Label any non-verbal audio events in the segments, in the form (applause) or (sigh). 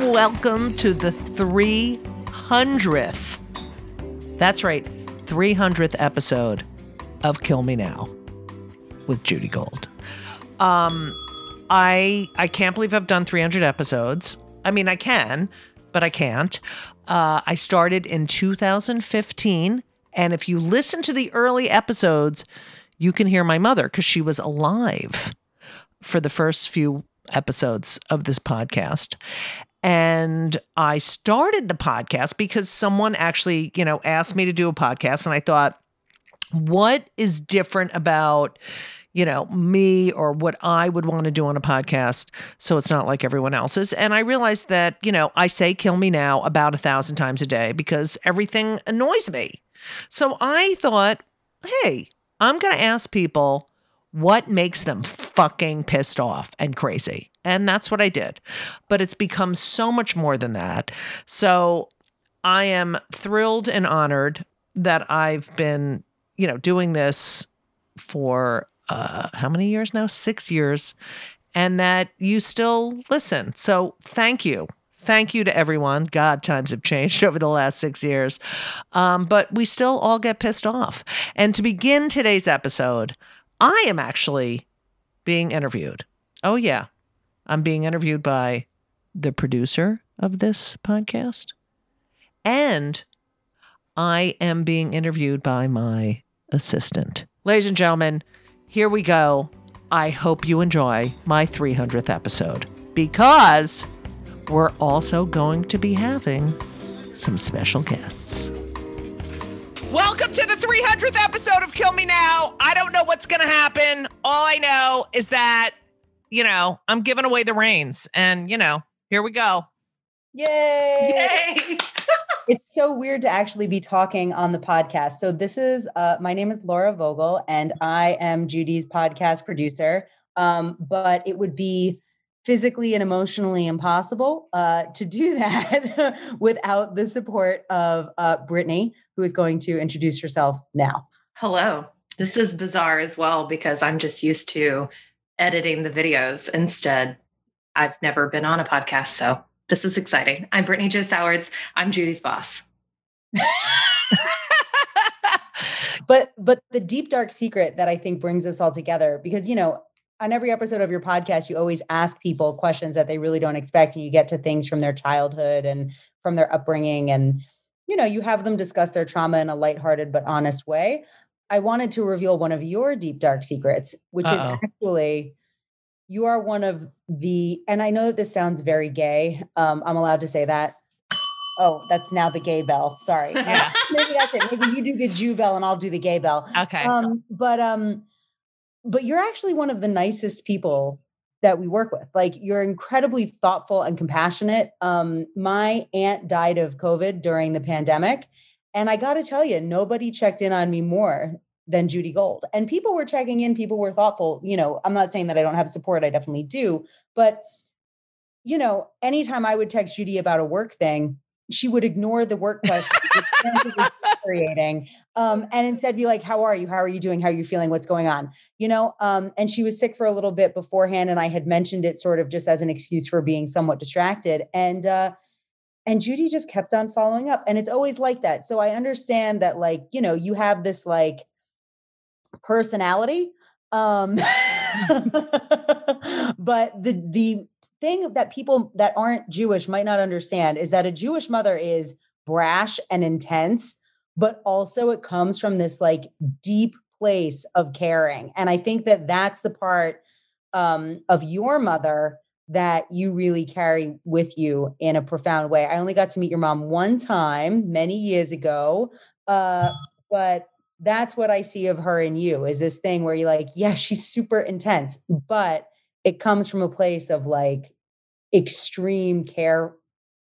Welcome to the 300th. That's right, 300th episode of Kill Me Now with Judy Gold. Um I I can't believe I've done 300 episodes. I mean, I can, but I can't. Uh, I started in 2015, and if you listen to the early episodes, you can hear my mother because she was alive for the first few episodes of this podcast. And I started the podcast because someone actually, you know, asked me to do a podcast. And I thought, what is different about, you know, me or what I would want to do on a podcast so it's not like everyone else's? And I realized that, you know, I say kill me now about a thousand times a day because everything annoys me. So I thought, hey, I'm going to ask people what makes them fucking pissed off and crazy. And that's what I did. But it's become so much more than that. So I am thrilled and honored that I've been, you know, doing this for uh how many years now? 6 years and that you still listen. So thank you. Thank you to everyone. God, times have changed (laughs) over the last six years. Um, but we still all get pissed off. And to begin today's episode, I am actually being interviewed. Oh, yeah. I'm being interviewed by the producer of this podcast. And I am being interviewed by my assistant. Ladies and gentlemen, here we go. I hope you enjoy my 300th episode because we're also going to be having some special guests. Welcome to the 300th episode of Kill Me Now. I don't know what's going to happen. All I know is that, you know, I'm giving away the reins. And, you know, here we go. Yay! Yay! (laughs) it's so weird to actually be talking on the podcast. So this is uh, my name is Laura Vogel, and I am Judy's podcast producer. Um, but it would be physically and emotionally impossible uh, to do (laughs) that without the support of uh, Brittany, who is going to introduce herself now. Hello. This is bizarre as well because I'm just used to editing the videos instead. I've never been on a podcast, so this is exciting. I'm Brittany Jo Sowards. I'm Judy's boss. (laughs) but but the deep dark secret that I think brings us all together because you know on every episode of your podcast you always ask people questions that they really don't expect and you get to things from their childhood and from their upbringing and you know you have them discuss their trauma in a lighthearted but honest way. I wanted to reveal one of your deep dark secrets which Uh-oh. is actually you are one of the and i know that this sounds very gay um i'm allowed to say that oh that's now the gay bell sorry (laughs) yeah. maybe that's it maybe you do the jew bell and i'll do the gay bell okay um but um but you're actually one of the nicest people that we work with like you're incredibly thoughtful and compassionate um my aunt died of covid during the pandemic and i got to tell you nobody checked in on me more than Judy Gold. And people were checking in, people were thoughtful. You know, I'm not saying that I don't have support, I definitely do. But, you know, anytime I would text Judy about a work thing, she would ignore the work (laughs) question, creating, um, and instead be like, "How are you? How are you doing? How are you feeling? What's going on?" You know. Um, and she was sick for a little bit beforehand, and I had mentioned it sort of just as an excuse for being somewhat distracted. And uh, and Judy just kept on following up, and it's always like that. So I understand that, like, you know, you have this like personality. Um, (laughs) but the the thing that people that aren't Jewish might not understand is that a Jewish mother is brash and intense, but also it comes from this like deep place of caring. And I think that that's the part um, of your mother that you really carry with you in a profound way. I only got to meet your mom one time many years ago, uh, but that's what I see of her and you is this thing where you're like, yeah, she's super intense, but it comes from a place of like extreme care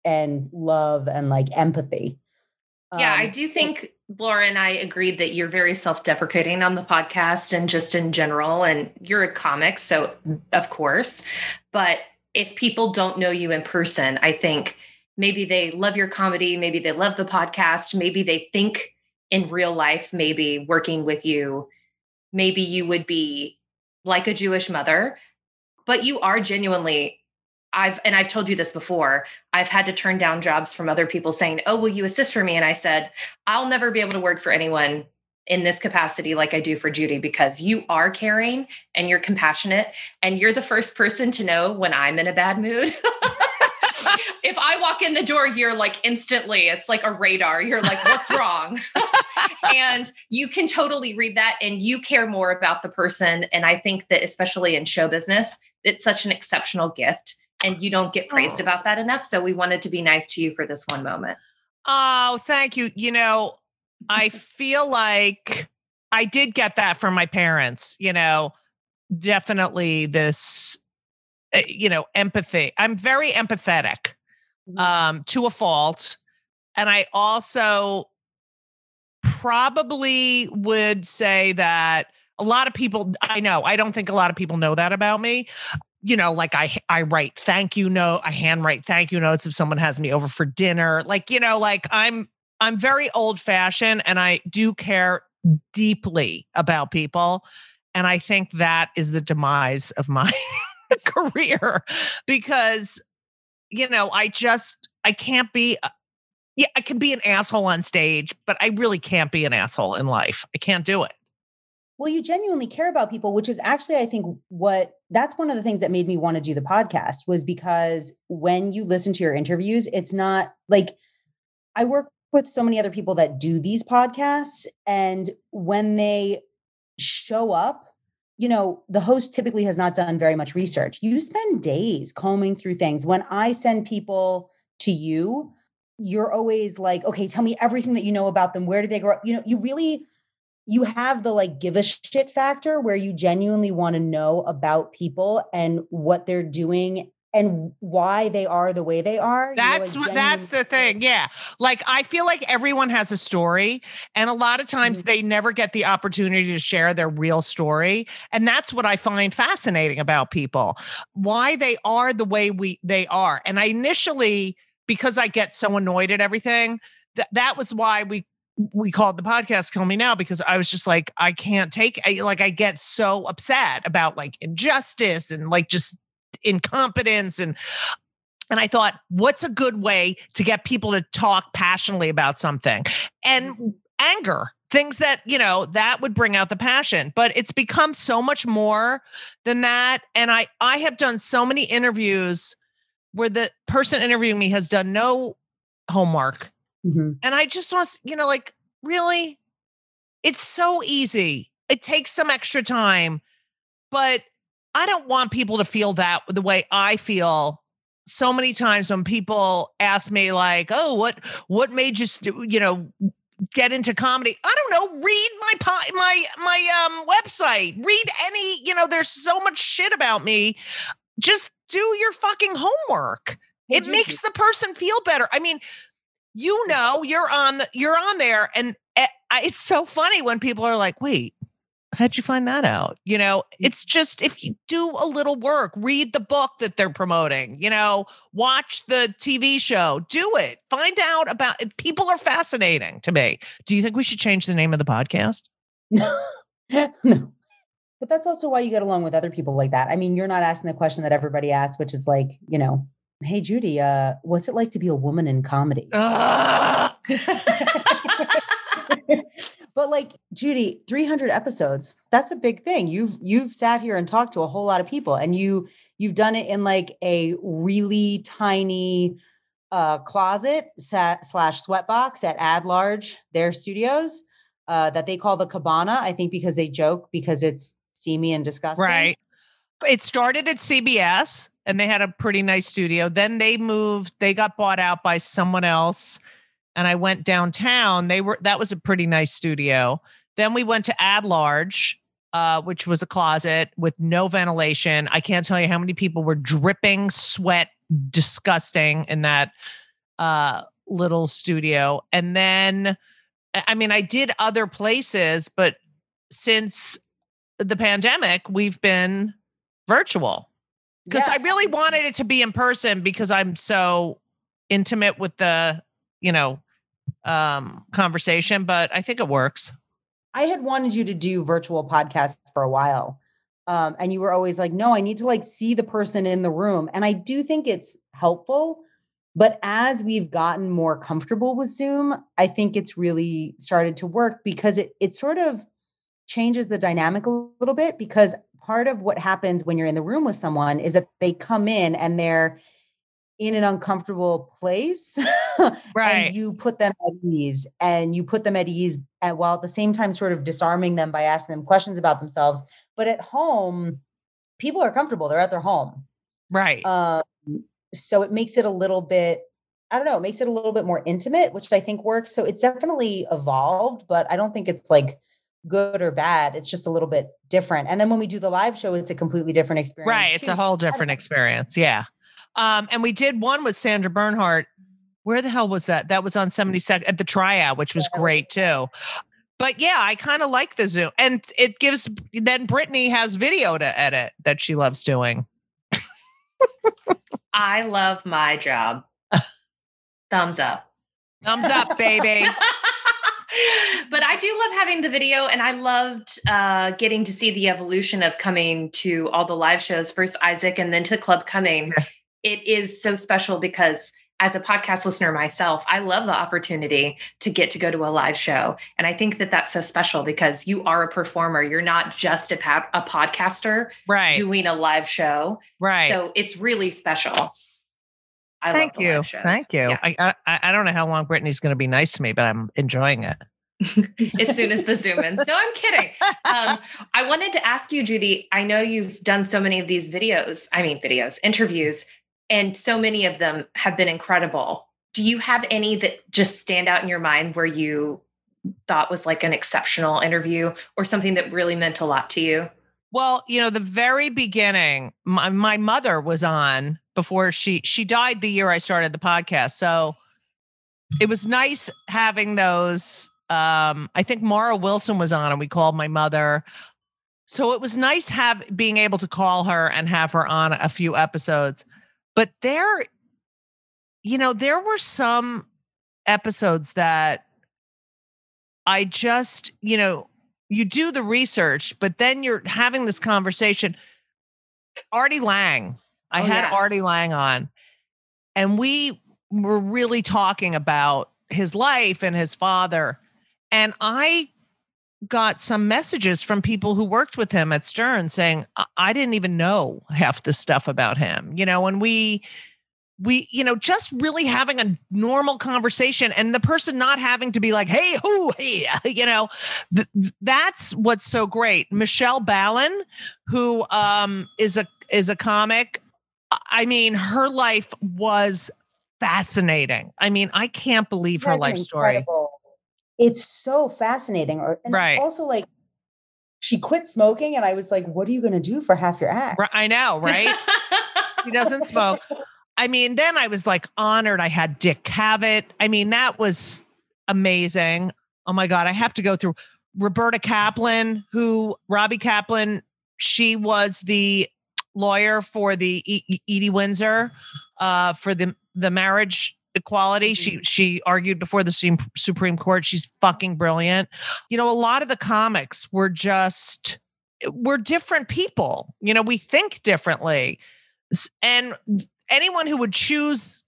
and love and like empathy. Yeah, um, I do think Laura and I agreed that you're very self-deprecating on the podcast and just in general and you're a comic, so of course. But if people don't know you in person, I think maybe they love your comedy, maybe they love the podcast, maybe they think in real life, maybe working with you, maybe you would be like a Jewish mother, but you are genuinely. I've, and I've told you this before, I've had to turn down jobs from other people saying, Oh, will you assist for me? And I said, I'll never be able to work for anyone in this capacity like I do for Judy because you are caring and you're compassionate and you're the first person to know when I'm in a bad mood. (laughs) if I walk in the door, you're like instantly, it's like a radar. You're like, what's wrong? (laughs) and you can totally read that and you care more about the person. And I think that, especially in show business, it's such an exceptional gift and you don't get praised oh. about that enough. So we wanted to be nice to you for this one moment. Oh, thank you. You know, I (laughs) feel like I did get that from my parents, you know, definitely this Eh, you know, empathy. I'm very empathetic mm-hmm. um, to a fault. And I also probably would say that a lot of people, I know, I don't think a lot of people know that about me. You know, like I I write thank you note, I handwrite thank you notes if someone has me over for dinner. Like, you know, like I'm I'm very old fashioned and I do care deeply about people. And I think that is the demise of my (laughs) career because you know i just i can't be uh, yeah i can be an asshole on stage but i really can't be an asshole in life i can't do it well you genuinely care about people which is actually i think what that's one of the things that made me want to do the podcast was because when you listen to your interviews it's not like i work with so many other people that do these podcasts and when they show up you know, the host typically has not done very much research. You spend days combing through things. When I send people to you, you're always like, okay, tell me everything that you know about them. Where did they grow up? You know, you really you have the like give a shit factor where you genuinely want to know about people and what they're doing and why they are the way they are. That's like that's the thing. Yeah. Like I feel like everyone has a story and a lot of times mm-hmm. they never get the opportunity to share their real story and that's what I find fascinating about people. Why they are the way we they are. And I initially because I get so annoyed at everything, th- that was why we we called the podcast kill me now because i was just like i can't take I, like i get so upset about like injustice and like just incompetence and and I thought, what's a good way to get people to talk passionately about something? And mm-hmm. anger, things that, you know, that would bring out the passion. But it's become so much more than that. And I I have done so many interviews where the person interviewing me has done no homework. Mm-hmm. And I just want, you know, like, really? It's so easy. It takes some extra time, but I don't want people to feel that the way I feel so many times when people ask me like, "Oh, what what made you st- you know get into comedy?" I don't know. Read my my my um website. Read any, you know, there's so much shit about me. Just do your fucking homework. It makes the person feel better. I mean, you know, you're on the, you're on there and eh, it's so funny when people are like, "Wait, how'd you find that out? You know, mm. it's just if you do a little work, read the book that they're promoting, you know, watch the TV show, do it, find out about it. People are fascinating to me. Do you think we should change the name of the podcast? (laughs) No, no. But that's also why you get along with other people like that. I mean, you're not asking the question that everybody asks, which is like, you know, hey Judy, uh, what's it like to be a woman in comedy? (laughs) (laughs) but like Judy, 300 episodes, that's a big thing. You've you've sat here and talked to a whole lot of people and you you've done it in like a really tiny uh closet slash sweatbox at Ad Large, their studios, uh, that they call the cabana, I think because they joke because it's steamy and disgusting. Right. It started at CBS and they had a pretty nice studio. Then they moved, they got bought out by someone else and I went downtown. They were that was a pretty nice studio. Then we went to Ad Large, uh, which was a closet with no ventilation. I can't tell you how many people were dripping sweat, disgusting in that uh, little studio. And then, I mean, I did other places, but since the pandemic, we've been virtual because yeah. I really wanted it to be in person because I'm so intimate with the you know um, conversation, but I think it works. I had wanted you to do virtual podcasts for a while. Um, and you were always like, no, I need to like see the person in the room. And I do think it's helpful. But as we've gotten more comfortable with Zoom, I think it's really started to work because it it sort of changes the dynamic a little bit because part of what happens when you're in the room with someone is that they come in and they're in an uncomfortable place (laughs) right. and you put them at ease and you put them at ease at, while at the same time sort of disarming them by asking them questions about themselves. But at home people are comfortable they're at their home. Right. Um, so it makes it a little bit i don't know it makes it a little bit more intimate which i think works. So it's definitely evolved but i don't think it's like good or bad it's just a little bit different and then when we do the live show it's a completely different experience right it's too. a whole different experience yeah um, and we did one with Sandra Bernhard. Where the hell was that? That was on 72nd at the Triad, which was great too. But yeah, I kind of like the Zoom. And it gives then Brittany has video to edit that she loves doing. I love my job. (laughs) Thumbs up. Thumbs up, baby. (laughs) but I do love having the video, and I loved uh, getting to see the evolution of coming to all the live shows. First Isaac, and then to the Club Cumming, it is so special because as a podcast listener myself, I love the opportunity to get to go to a live show. And I think that that's so special because you are a performer. You're not just a, pa- a podcaster right. doing a live show. Right. So it's really special. I Thank you. Thank you. Yeah. I, I, I don't know how long Brittany's going to be nice to me, but I'm enjoying it. (laughs) as soon as the zoom ins. No, I'm kidding. Um, I wanted to ask you, Judy. I know you've done so many of these videos. I mean, videos, interviews and so many of them have been incredible. Do you have any that just stand out in your mind where you thought was like an exceptional interview or something that really meant a lot to you? Well, you know, the very beginning, my, my mother was on before she she died the year I started the podcast. So it was nice having those. Um, I think Mara Wilson was on, and we called my mother. So it was nice have being able to call her and have her on a few episodes. But there, you know, there were some episodes that I just, you know, you do the research, but then you're having this conversation. Artie Lange, I Oh, had yeah. Artie Lange on, and we were really talking about his life and his father. And I got some messages from people who worked with him at Stern saying, I, I didn't even know half the stuff about him, you know, and we, we, you know, just really having a normal conversation and the person not having to be like, hey, who, hey, (laughs) you know, th- that's what's so great. Michele Balan, who um, is a is a comic. I mean, her life was fascinating. I mean, I can't believe her That's life story. It's so fascinating. Or Right. also like she quit smoking, and I was like, "What are you going to do for half your act?" I know, right? he doesn't smoke. (laughs) I mean, then I was like honored. I had Dick Cavett. I mean, that was amazing. Oh my God. I have to go through Roberta Kaplan, who Robbie Kaplan, she was the lawyer for the E- Edie Windsor uh, for the, the marriage equality. She she argued before the Supreme- Court. She's fucking brilliant. You know, a lot of the comics were just we're different people. You know, we think differently. And anyone who would choose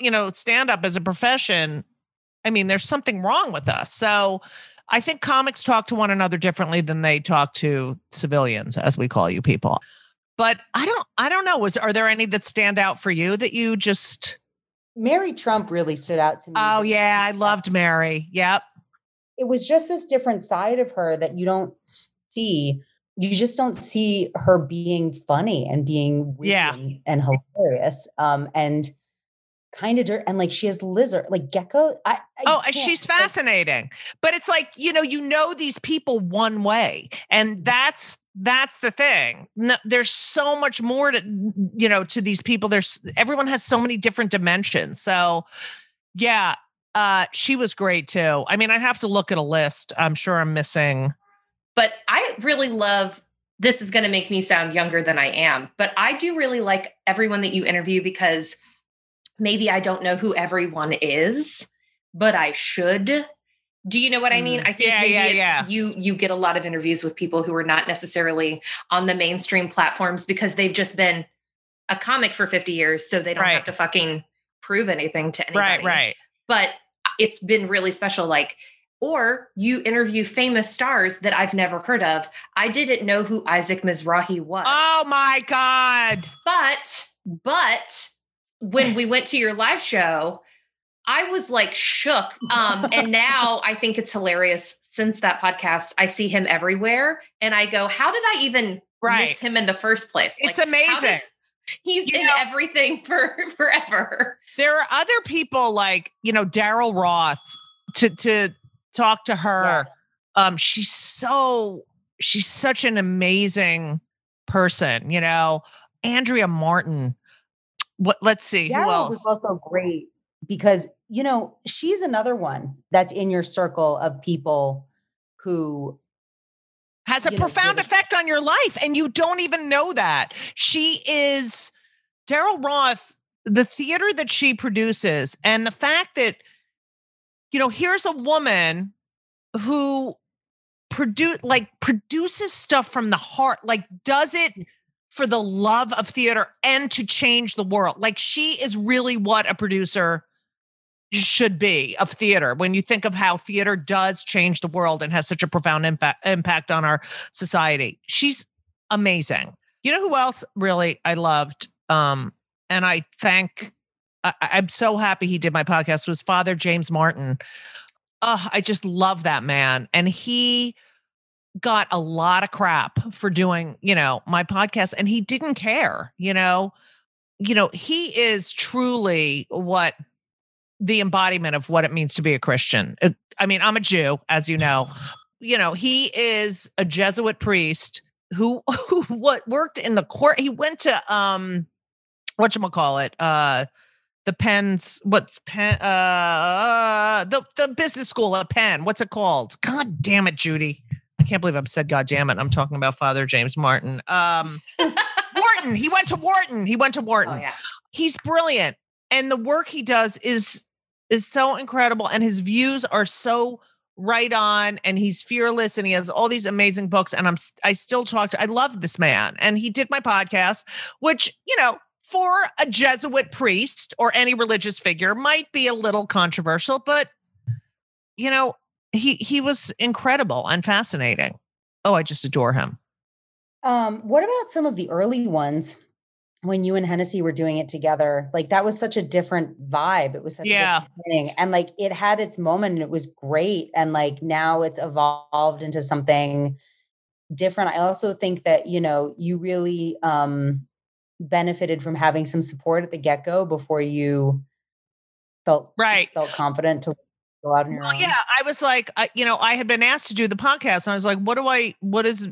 you know, stand up as a profession, I mean, there's something wrong with us. So I think comics talk to one another differently than they talk to civilians, as we call you people. But I don't I don't know. Was are there any that stand out for you that you just Mary Trump really stood out to me. Oh yeah, I loved Mary. Yep. It was just this different side of her that you don't see. You just don't see her being funny and being Yeah. and hilarious. Um, and kind of dirt and like she has lizard like gecko. I, I Oh, she's fascinating. But it's like, you know, you know these people one way. And that's that's the thing. No, there's so much more to you know to these people. There's everyone has so many different dimensions. So yeah, uh she was great too. I mean, I have to look at a list. I'm sure I'm missing. But I really love this is going to make me sound younger than I am, but I do really like everyone that you interview because maybe I don't know who everyone is, but I should. Do you know what I mean? Mm. I think Yeah, maybe yeah, it's, yeah. you you get a lot of interviews with people who are not necessarily on the mainstream platforms because they've just been a comic for 50 years, so they don't Right. have to fucking prove anything to anybody Right, right. but it's been really special like or you interview famous stars that I've never heard of. I didn't know who Isaac Mizrahi was. Oh my God. But but when (sighs) we went to your live show, I was like shook. Um (laughs) and now I think it's hilarious since that podcast I see him everywhere and I go, how did I even Right. miss him in the first place? It's Like, how did- amazing. He's You in know- everything for (laughs) forever. there are other people like you know daryl roth to to talk to her Yes. um she's so she's such an amazing person you know andrea martin what let's see who Daryl else was also great because you know she's another one that's in your circle of people who has a you know, profound effect on your life and you don't even know that. She is daryl roth the theater that she produces and the fact that you know here's a woman who produce like produces stuff from the heart like does it for the love of theater and to change the world. Like she is really what a producer should be of theater. When you think of how theater does change the world and has such a profound impact impact on our society she's amazing. You know who else really i loved? Um and i thank I, i'm so happy he did my podcast was father james martin. Oh i just love that man. And he got a lot of crap for doing you know my podcast and he didn't care you know? You know he is truly what the embodiment of what it means to be a Christian. I mean, I'm a Jew, as you know. You know, he is a Jesuit priest who (laughs) who what worked in the court. He went to um what you call it? Uh, the Penn's what's Penn? Uh, the the business school at Penn. What's it called? God damn it, Judy! I can't believe I've said God damn it. I'm talking about Father James Martin. Um, Wharton. He went to Wharton. He went to (laughs) Wharton. Oh yeah. He's brilliant, and the work he does is is so incredible, and his views are so right on and he's fearless and he has all these amazing books and I'm I still talk to I love this man and he did my podcast which you know for a Jesuit priest or any religious figure might be a little controversial but you know he he was incredible and fascinating. Oh I just adore him. Um, what about some of the early ones when you and Hennessy were doing it together? Like that was such a different vibe. It was such Yeah. a thing. And like it had its moment and it was great. And like now it's evolved into something different. I also think that, you know, you really um benefited from having some support at the get-go before you felt Right. felt confident to go out on your Well, own. yeah, I was like, I, you know, I had been asked to do the podcast, and I was like, what do I, what is,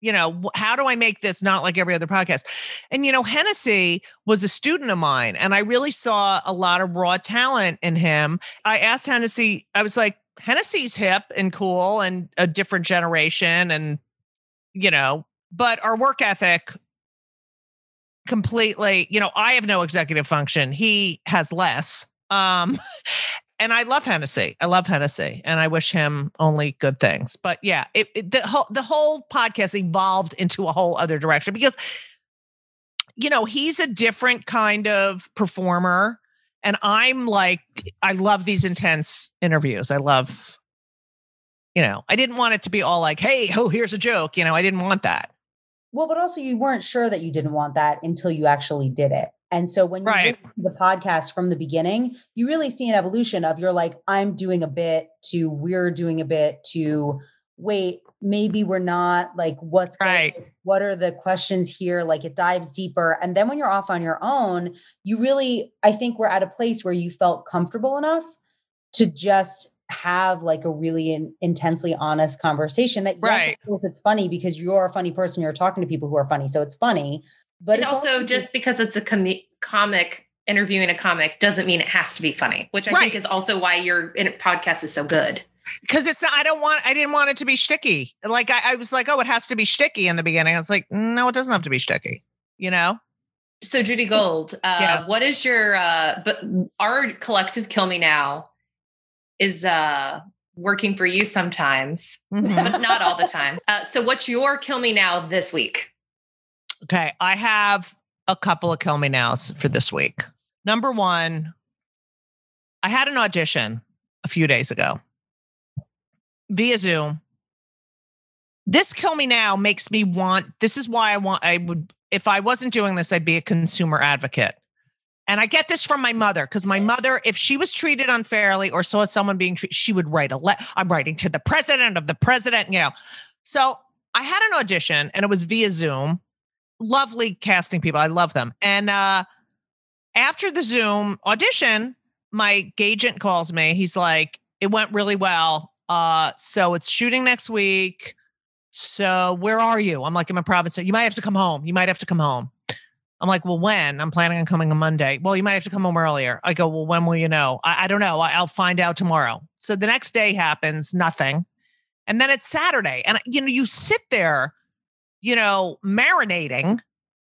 you know, how do I make this not like every other podcast? And you know, Hennessy was a student of mine, and I really saw a lot of raw talent in him. I asked Hennessy, I was like, Hennessy's hip and cool, and a different generation, and you know, but our work ethic completely you know i have no executive function he has less um (laughs) and I love Hennessy. I love Hennessy, and I wish him only good things. But yeah, it, it, the whole the whole podcast evolved into a whole other direction because, you know, he's a different kind of performer, and I'm like, I love these intense interviews. I love, you know, I didn't want it to be all like, hey, oh, here's a joke. You know, I didn't want that. Well, but also you weren't sure that you didn't want that until you actually did it. And so when you Right. listen to the podcast from the beginning, you really see an evolution of you're like, I'm doing a bit to we're doing a bit to wait, maybe we're not like what's going- Right. what are the questions here? Like it dives deeper. And then when you're off on your own, you really, I think we're at a place where you felt comfortable enough to just have like a really in, intensely honest conversation that Right. of course it's funny because you're a funny person you're talking to people who are funny so it's funny but also just because it's a com- comic interviewing a comic doesn't mean it has to be funny, which I Right. think is also why your podcast is so good. Because it's not, I don't want, I didn't want it to be sticky. Like I, I was like, oh, it has to be sticky in the beginning. I was like, no, it doesn't have to be sticky. You know? So Judy Gold, uh, Yeah. what is your uh but our collective kill me now is uh working for you sometimes, Mhm. but not all the (laughs) time. Uh, so what's your kill me now this week? Okay, I have a couple of kill me nows for this week. Number one, I had an audition a few days ago via Zoom. This kill me now makes me want, this is why I want, I would, if I wasn't doing this, I'd be a consumer advocate. And I get this from my mother because my mother, if she was treated unfairly or saw someone being treated, she would write a letter. I'm writing to the president of the president, you know. So I had an audition and it was via Zoom lovely casting people. I love them. And uh after the Zoom audition, my agent calls me. He's like, it went really well. Uh, so it's shooting next week. So where are you? I'm like, I'm in Providence. You might have to come home. You might have to come home. I'm like, well, when? I'm planning on coming on Monday. Well, you might have to come home earlier. I go, well, when will you know? I, I don't know. I, I'll find out tomorrow. So the next day happens, nothing. And then it's Saturday. And, you know, you sit there, you know, marinating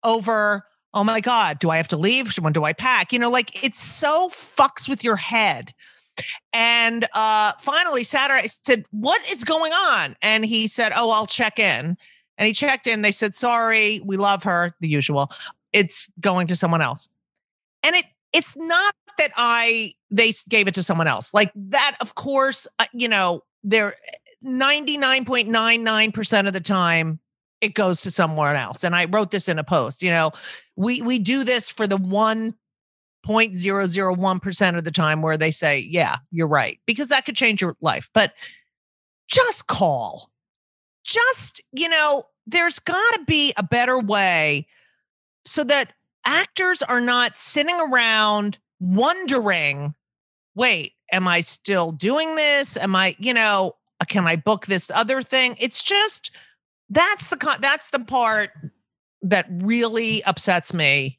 over, oh my God, do I have to leave? When do I pack? You know, like it's so fucks with your head. And uh finally Saturday I said, What is going on? And he said, Oh, I'll check in. And he checked in. They said, Sorry, we love her, the usual. It's going to someone else. And it it's not that I they gave it to someone else. Like that, of course, uh, you know, they're 99.99% of the time it goes to someone else. And I wrote this in a post, you know, we we do this for the 1.001% of the time where they say, "Yeah, you're right," because that could change your life. But just call. Just, you know, there's got to be a better way so that actors are not sitting around wondering, "Wait, am I still doing this? Am I, you know, can I book this other thing?" It's just that's the that's the part that really upsets me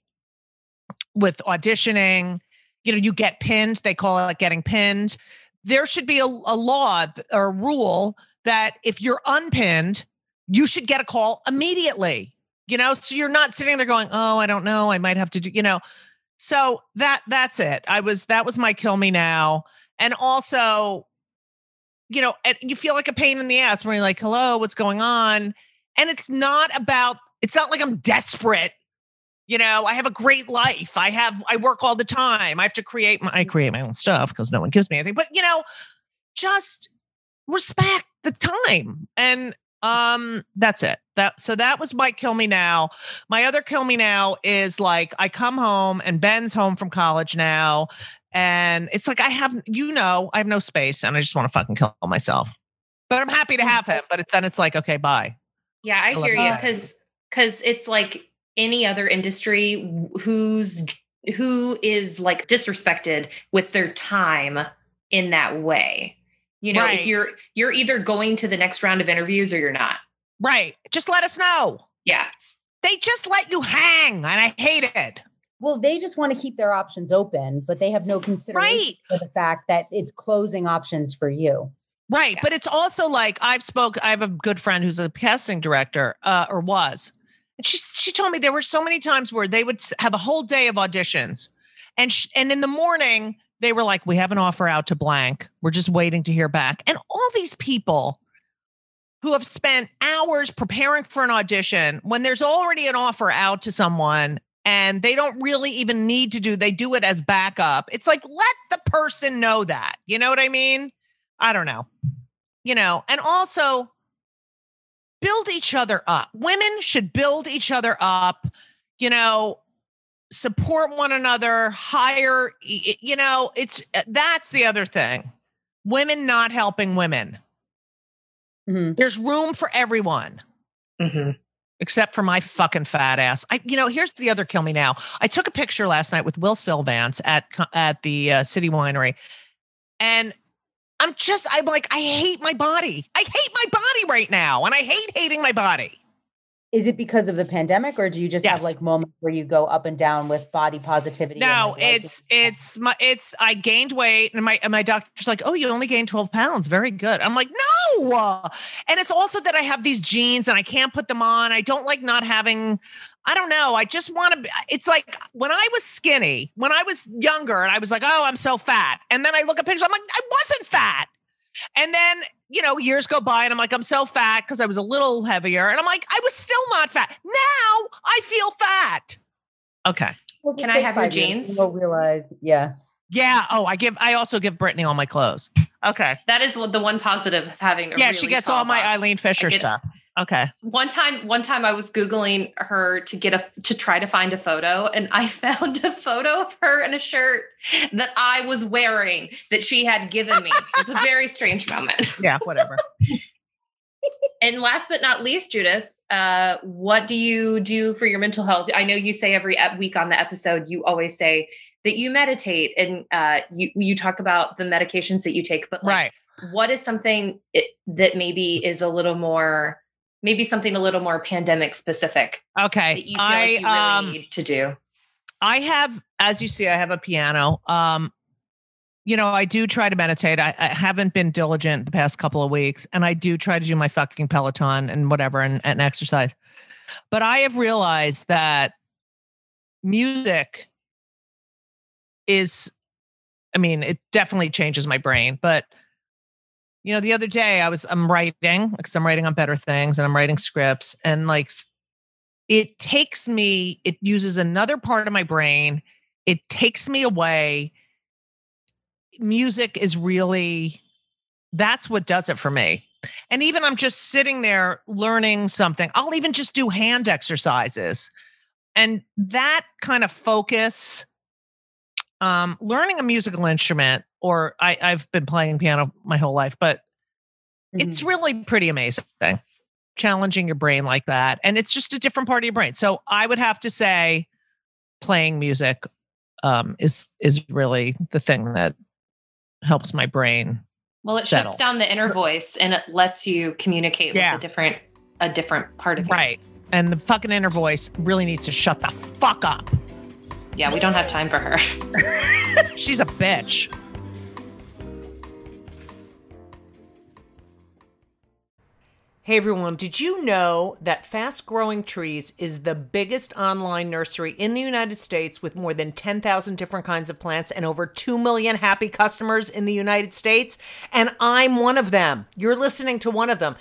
with auditioning. You know, you get pinned. They call it getting pinned. There should be a, a law or a rule that if you're unpinned, you should get a call immediately. You know, so you're not sitting there going, "Oh, I don't know, I might have to do." You know, so that that's it. I was that was my kill me now, and also, you know, you feel like a pain in the ass when you're like, "Hello, what's going on?" And it's not about. It's not like I'm desperate you know i have a great life i have i work all the time i have to create my i create my own stuff because no one gives me anything but you know just respect the time and um that's it that so that was my kill me now my other kill me now is like i come home and ben's home from college now and it's like i have you know i have no space and i just want to fucking kill myself but i'm happy to have him but it's, then it's like okay bye yeah i, I hear you because because it's like any other industry who's who is like disrespected with their time in that way. You know, right. if you're you're either going to the next round of interviews or you're not. Right. Just let us know. Yeah. They just let you hang and I hate it. Well, they just want to keep their options open, but they have no consideration right. for the fact that it's closing options for you. Right. Yeah. But it's also like I've spoke, I have a good friend who's a casting director, uh, or was. And she she told me there were so many times where they would have a whole day of auditions, and sh- and in the morning they were like, "We have an offer out to blank. We're just waiting to hear back." And all these people who have spent hours preparing for an audition when there's already an offer out to someone and they don't really even need to do they do it as backup it's like let the person know that you know what i mean i don't know you know and also build each other up. Women should build each other up, you know, support one another, hire, you know, it's uh, that's the other thing. Women not helping women. Mm-hmm. There's room for everyone. Mm-hmm. Except for my fucking fat ass. I, you know, here's the other kill me now. I took a picture last night with Wil Sylvince at at the uh, City Winery, and I'm just, I'm like, I hate my body. I hate my body right now. And I hate hating my body. Is it because of the pandemic or do you just yes. have like moments where you go up and down with body positivity? No, like, it's, it's my, it's, I gained weight and my, and my doctor's like, oh, you only gained 12 pounds. Very good. I'm like, no. And it's also that I have these jeans and I can't put them on. I don't like not having I don't know. I just want to. It's like when I was skinny, when I was younger, and I was like, "Oh, I'm so fat," and then I look at pictures, I'm like, I wasn't fat. And then you know, years go by, and I'm like, I'm so fat because I was a little heavier, and I'm like, I was still not fat. Now I feel fat. Okay. Well, Can I have your jeans? You'll realize, yeah. Yeah. Oh, I give. I also give Brittany all my clothes. Okay. That is the one positive of having. yeah, really she gets all my Eileen Fisher stuff. Okay. One time, one time I was Googling her to get a, to try to find a photo and I (laughs) found a photo of her in a shirt that I was wearing that she had given me. it was a very strange moment. (laughs) Yeah, whatever. (laughs) and last but not least, Judith, uh, what do you do for your mental health? I know you say every week on the episode, you always say that you meditate and uh, you you talk about the medications that you take, but like, right. what is something it, that maybe is a little more maybe something a little more pandemic specific. Okay. you feel I, like you really um, need to do. I have, as you see, I have a piano. Um, you know, I do try to meditate. I, I, haven't been diligent the past couple of weeks, and I do try to do my fucking Peloton and whatever and, and exercise. But I have realized that music is, I mean, it definitely changes my brain, but you know the other day i was i'm writing because i'm writing on better things and i'm writing scripts and like it takes me it uses another part of my brain it takes me away. Music is really that's what does it for me. And even i'm just sitting there learning something i'll even just do hand exercises. And that kind of focus um, learning a musical instrument, or I, I've been playing piano my whole life, but mm-hmm. it's really pretty amazing challenging your brain like that. And it's just a different part of your brain. So I would have to say playing music um, is is really the thing that helps my brain. Well, it settle. shuts down the inner voice and it lets you communicate yeah. with a different a different part of you. Right. And the fucking inner voice really needs to shut the fuck up Yeah, we don't have time for her. (laughs) She's a bitch. Hey everyone, did you know that Fast Growing Trees is the biggest online nursery in the United States with more than 10,000 different kinds of plants and over 2 million happy customers in the United States? And I'm one of them. You're listening to one of them.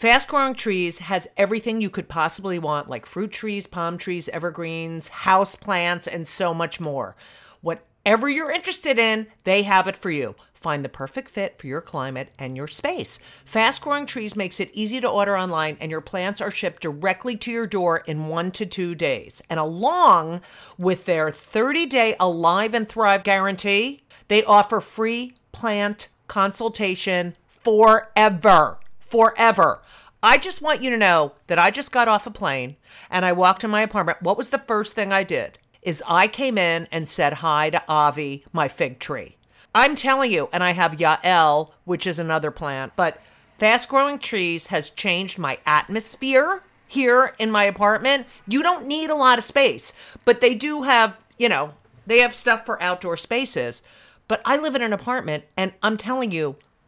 Fast Growing Trees has everything you could possibly want, like fruit trees, palm trees, evergreens, house plants, and so much more. Whatever you're interested in, they have it for you. Find the perfect fit for your climate and your space. Fast Growing Trees makes it easy to order online, and your plants are shipped directly to your door in one to two days. And along with their 30 day Alive and Thrive guarantee, they offer free plant consultation forever. Forever. I just want you to know that I just got off a plane and I walked in my apartment. What was the first thing I did? Is I came in and said hi to Avi, my fig tree. I'm telling you, and I have Yael, which is another plant, but fast growing trees has changed my atmosphere here in my apartment. You don't need a lot of space, but they do have, you know, they have stuff for outdoor spaces. But I live in an apartment, and I'm telling you,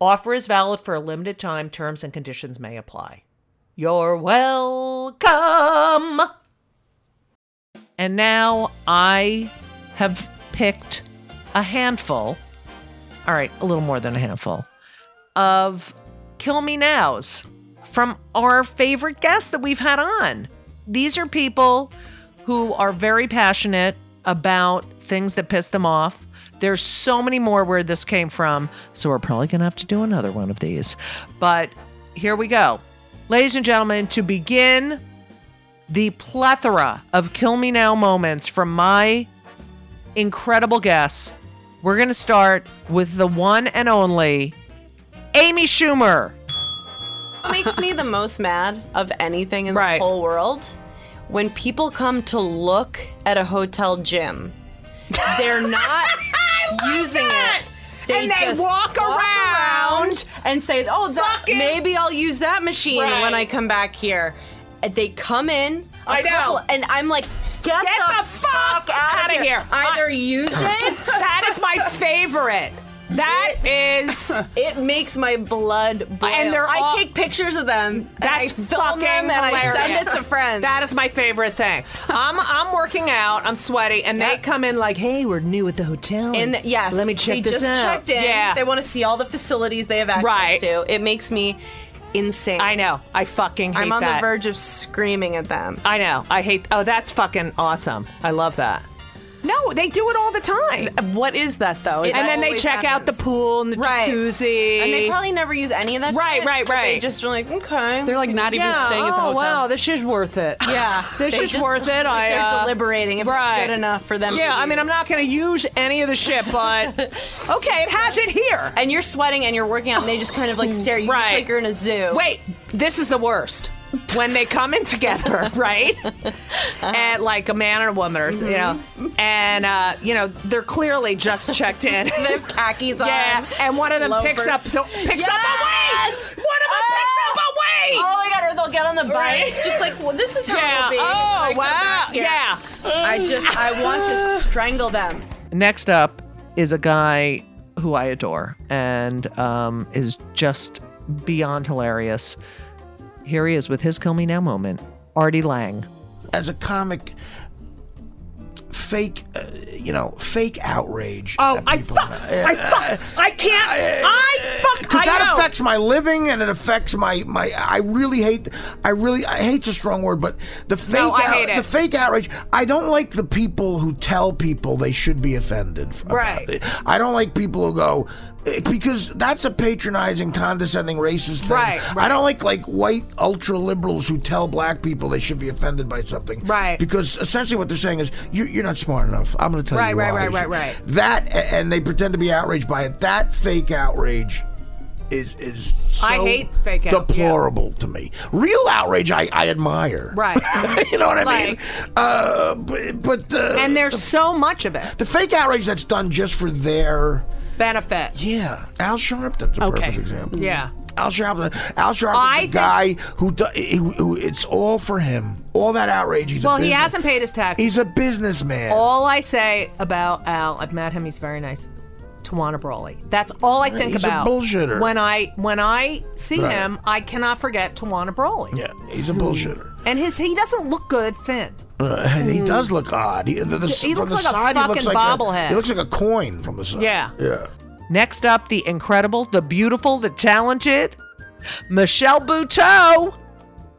Offer is valid for a limited time. Terms and conditions may apply. You're welcome. And now I have picked a handful, all right, a little more than a handful, of Kill Me Nows from our favorite guests that we've had on. These are people who are very passionate about things that piss them off there's so many more where this came from, so we're probably going to have to do another one of these. But here we go. Ladies and gentlemen, to begin the plethora of Kill Me Now moments from my incredible guests, we're going to start with the one and only Amy Schumer. What makes me the most mad of anything in Right. the whole world? When people come to look at a hotel gym, they're not (laughs) using it. And they just walk around. and say, "Oh, that, maybe I'll use that machine Right. when I come back here." And they come in. a I know. and I'm like, "Get, Get the, the fuck out of here. Either use (laughs) it." That is my favorite. That is. (laughs) It makes my blood boil. And they're I take pictures of them. That's and I film fucking them and hilarious. I send it to friends. That is my favorite thing. I'm I'm working out. I'm sweaty, and they come in like, "Hey, we're new at the hotel. And yes, let me check they this just out." checked in. Yeah, They want to see all the facilities they have access Right. to. It makes me insane. I know. I fucking hate I'm on that. the verge of screaming at them. I know. I hate. Oh, that's fucking awesome. I love that. No, they do it all the time. What is that though? Is and that then they always check out the happens? pool and the Right. jacuzzi. And they probably never use any of that. Right, shit, right, but They right. just are like, okay. They're like not even yeah. staying at the oh hotel. wow, this is worth it. (laughs) yeah, (laughs) This They is just- worth it. (laughs) I, they're uh, deliberating if right. it's good enough for them. Yeah, to I mean, use. I'm not going to use any of the shit, but okay, it has it here. And you're sweating and you're working out, and they just kind of like stare. at You Right. look like you're in a zoo. Wait, this is the worst. When they come in together, (laughs) right? And like a man and a woman, or, you know, and uh, you know they're clearly just checked in. (laughs) They have khakis on. yeah, and one of them picks up so, picks up a Yes! weight. One of them picks up a weight. Oh my god! Or they'll get on the bike, Right. just like well, this is how yeah. it'll be. Oh I wow. back. Yeah. I just I want to (gasps) strangle them. Next up is a guy who I adore and um, is just beyond hilarious. Here he is with his Kill Me Now moment. Artie Lange. as a comic fake, uh, you know, fake outrage. Oh, I people fuck, have. I fuck, I can't, I fuck, because I that know. affects my living and it affects my my. I really hate. I really I hate's a strong word, but the fake No, I out- hate it. the fake outrage. I don't like the people who tell people they should be offended. Right. it. I don't like people who go because that's a patronizing, condescending, racist thing. Right, I don't like like white ultra liberals who tell black people they should be offended by something. Right. Because essentially what they're saying is you, you're not smart enough. I'm going to tell Right, you right, why. right, right, right. That and they pretend to be outraged by it. That fake outrage is is so I hate fake out- yeah. deplorable to me. Real outrage I, I admire. Right. (laughs) you know what I mean? Uh, but but the and there's so much of it. the fake outrage that's done just for their Benefit. yeah. Al Sharpton's a Okay. perfect example. Yeah. Al Sharpton. Al Sharpton's a guy who, do, who, who it's all for him. All that outrage. He's Well, he hasn't paid his taxes. He's a businessman. all I say about Al, I've met him. He's very nice. Tawana Brawley. That's all I think He's a about. bullshitter. When I when I see Right. him, I cannot forget Tawana Brawley. yeah, he's a bullshitter. And his he doesn't look good thin. Uh, and he does look odd. He, the, the, He from looks the like a side, he looks fucking like bobblehead. A, he looks like a coin from the side. Yeah. Yeah. Next up, the incredible, the beautiful, the talented Michelle Buteau.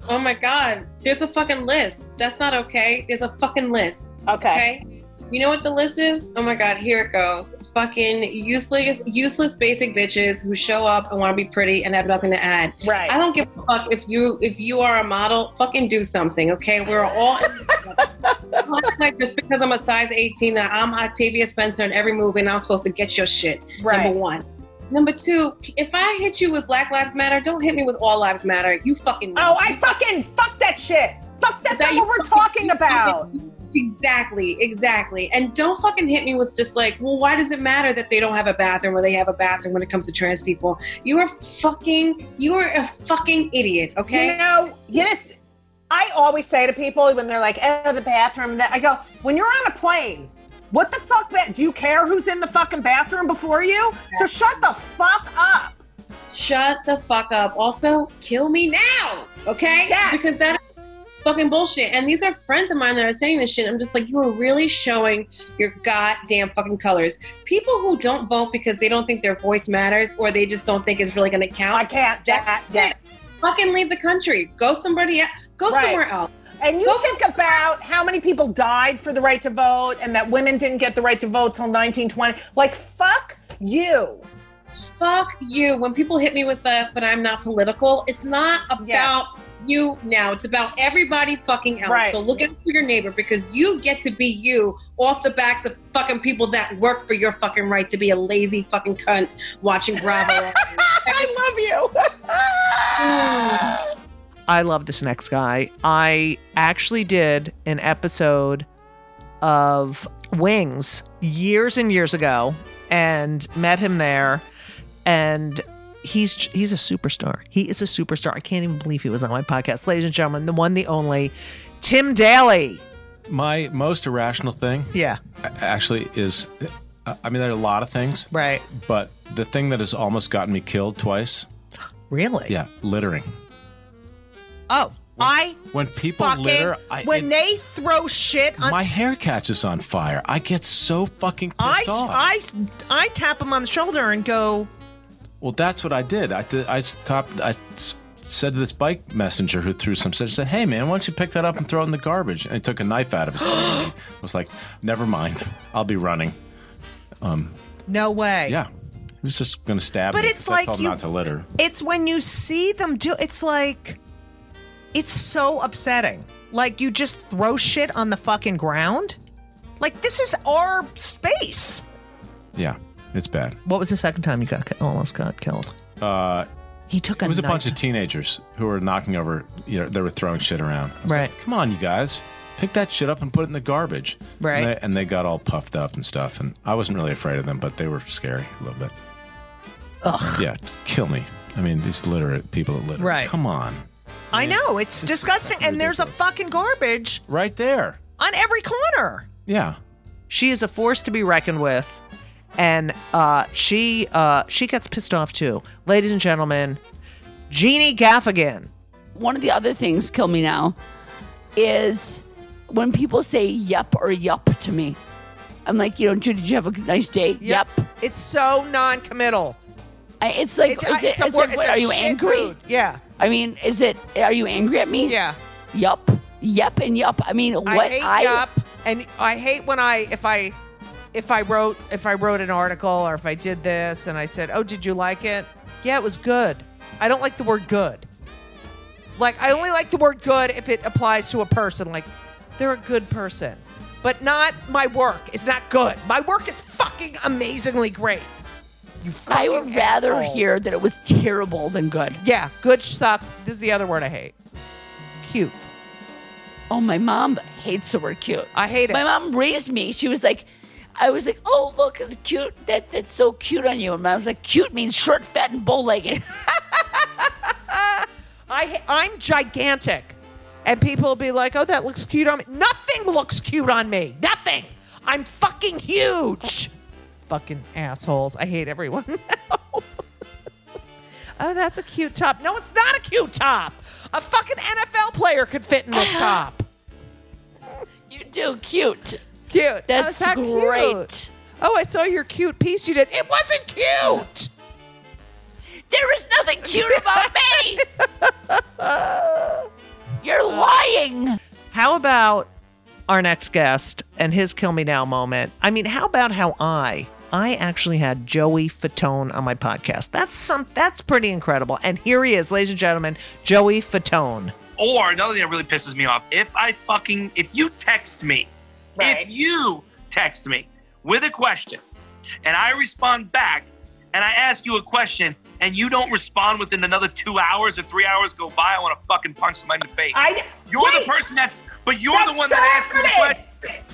Oh my god, there's a fucking list. That's not okay. There's a fucking list. Okay. You know what the list is? Oh my god, here it goes. Fucking useless, useless basic bitches who show up and want to be pretty and have nothing to add. Right. I don't give a fuck if you if you are a model. Fucking do something, okay? We're all like (laughs) just because I'm a size 18 that I'm Octavia Spencer in every movie and I'm supposed to get your shit. Right. Number one. Number two, if I hit you with Black Lives Matter, don't hit me with All Lives Matter. You fucking. Oh, I fucking fuck that shit. Fuck that's not what we're talking about. Exactly, exactly. And don't fucking hit me with just like, well, why does it matter that they don't have a bathroom or they have a bathroom when it comes to trans people? You are fucking, you are a fucking idiot, okay? You know, know, I always say to people when they're like, "Oh, the bathroom," that I go, "When you're on a plane, what the fuck? ba- Do you care who's in the fucking bathroom before you? So shut the fuck up." Shut the fuck up. Also, kill me now, okay? Yes. Because that is fucking bullshit. And these are friends of mine that are saying this shit. I'm just like, you are really showing your goddamn fucking colors. People who don't vote because they don't think their voice matters or they just don't think it's really going to count. I can't. That, that. Fucking leave the country. Go somebody else. Go Right. somewhere else. And you Go think about how many people died for the right to vote and that women didn't get the right to vote till 1920. Like, fuck you. Fuck you. When people hit me with the, but I'm not political, it's not about Yeah. you now. It's about everybody fucking else. Right. So look out for your neighbor because you get to be you off the backs of fucking people that work for your fucking right to be a lazy fucking cunt watching Bravo. (laughs) I love you. (sighs) I love this next guy. I actually did an episode of Wings years and years ago and met him there and he's he's a superstar. He is a superstar. I can't even believe he was on my podcast. Ladies and gentlemen, the one the only Tim Daly. My most irrational thing Yeah. actually is uh, I mean, there are a lot of things, Right. but the thing that has almost gotten me killed twice, Really? yeah, littering. Oh, I When people fucking litter, I, when it- they throw shit on my hair catches on fire. I get so fucking I, pissed off. I I tap him on the shoulder and go, Well, that's what I did. I did. I stopped. I s- said to this bike messenger who threw some shit. Said, "Hey, man, why don't you pick that up and throw it in the garbage?" And he took a knife out of his. thing. (gasps) I was like, "Never mind. I'll be running." Um, "No way." Yeah, he was just going to stab But me. it's 'cause I like told him you- not to litter. It's when you see them do it's like it's so upsetting. Like you just throw shit on the fucking ground. Like this is our space. Yeah, it's bad. What was the second time you got ki- almost got killed? Uh, He took a it was a knife. bunch of teenagers who were knocking over. You know, they were throwing shit around. I was Right. like, Come on, you guys. Pick that shit up and put it in the garbage. Right. And they, and they got all puffed up and stuff. And I wasn't really afraid of them, but they were scary a little bit. Ugh. Yeah, kill me. I mean, these literate people that litter. Right. Come on. I know, it's disgusting and there's a fucking garbage Right there. on every corner. Yeah. She is a force to be reckoned with. And uh, she uh, she gets pissed off too. Ladies and gentlemen, Jeannie Gaffigan. One of the other things, kill me now, is when people say yep or yup to me. I'm like, you know, Judy, did you have a nice day? Yep. It's so non-committal. I, it's like, It's- is it, it's a it's what, are you angry? mood. Yeah. I mean, is it, are you angry at me? Yeah. Yup. Yep and yup. I mean, what I hate yup, and I hate when I if I if I wrote if I wrote an article or if I did this and I said, "Oh, did you like it?" Yeah, it was good. I don't like the word good. Like I only like the word good if it applies to a person. Like they're a good person, but not my work. It's not good. My work is fucking amazingly great. You I would rather asshole. hear that it was terrible than good. Yeah, good sucks. This is the other word I hate. Cute. Oh, my mom hates the word cute. I hate it. My mom raised me. She was like, I was like, oh, look cute. That, that's so cute on you. And I was like, cute means short, fat, and bow legged. (laughs) I I'm gigantic, and people will be like, "Oh, that looks cute on me." Nothing looks cute on me. Nothing. I'm fucking huge. fucking assholes. I hate everyone. (laughs) oh, that's a cute top. No, it's not a cute top. A fucking NFL player could fit in this uh-huh. top. you do cute. Cute. That's Oh, is that great. cute? Oh, I saw your cute piece you did. It wasn't cute. There is nothing cute about me. (laughs) You're lying. How about our next guest and his kill me now moment? I mean, how about how I I actually had Joey Fatone on my podcast. That's some that's pretty incredible. And here he is, ladies and gentlemen, Joey Fatone. Or another thing that really pisses me off, if I fucking if you text me, if you text me with a question and I respond back and I ask you a question and you don't respond within another two hours or three hours go by, I want to fucking punch somebody in the face. I, you're wait. the person that's but you're That's the one that asked me the question.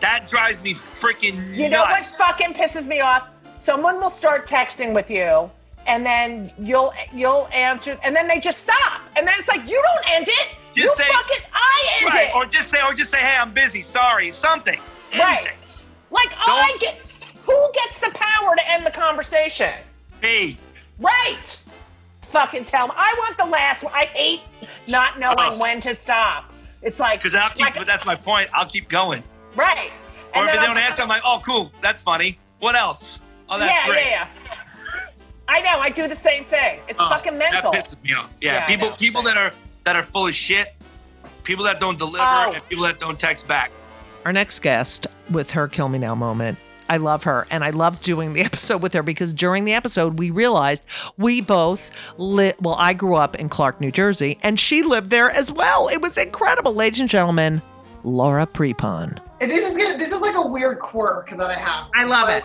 That drives me freaking You know what fucking pisses me off? Someone will start texting with you, and then you'll you'll answer, and then they just stop, and then it's like you don't end it. You Just say- fucking I end right, it. or just say or just say, hey, I'm busy, sorry, something. right. Like I get. Who gets the power to end the conversation? Me. Right. Fucking tell me. I want the last one. I hate not knowing Oh. when to stop. It's like, Because I'll keep, like but that's my point. I'll keep going. right. Or if then they I'm- don't answer, I'm like, oh, cool, that's funny. What else? Oh, that's yeah, great. yeah, yeah. I know. I do the same thing. It's Oh, fucking mental. That pisses me off. Yeah, Yeah, people people that are that are full of shit, people that don't deliver, Oh. and people that don't text back. Our next guest with her kill me now moment. I love her and I love doing the (laughs) episode with her because during the episode we realized we both lit well I grew up in Clark, New Jersey and she lived there as well. It was incredible, ladies and gentlemen. Laura Prepon. This is gonna, this is like a weird quirk that I have. I love it.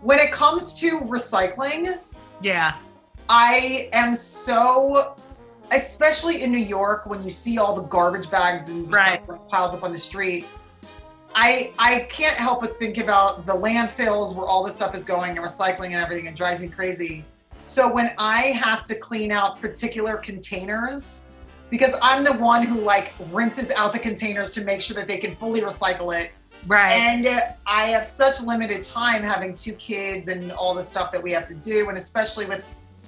When it comes to recycling, Yeah. I am so, especially in New York, when you see all the garbage bags and Right. piled up on the street. I I can't help but think about the landfills where all this stuff is going and recycling and everything. It drives me crazy. So when I have to clean out particular containers, because I'm the one who like rinses out the containers to make sure that they can fully recycle it. Right. And I have such limited time having two kids and all the stuff that we have to do, and especially with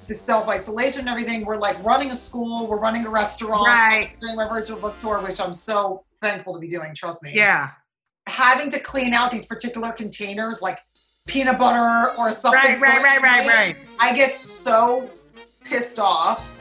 the self isolation and everything, we're like running a school, we're running a restaurant, Right. doing my virtual bookstore, which I'm so thankful to be doing. Trust me. Yeah. Having to clean out these particular containers, like peanut butter or something. Right, right, right, right, right. I get so pissed off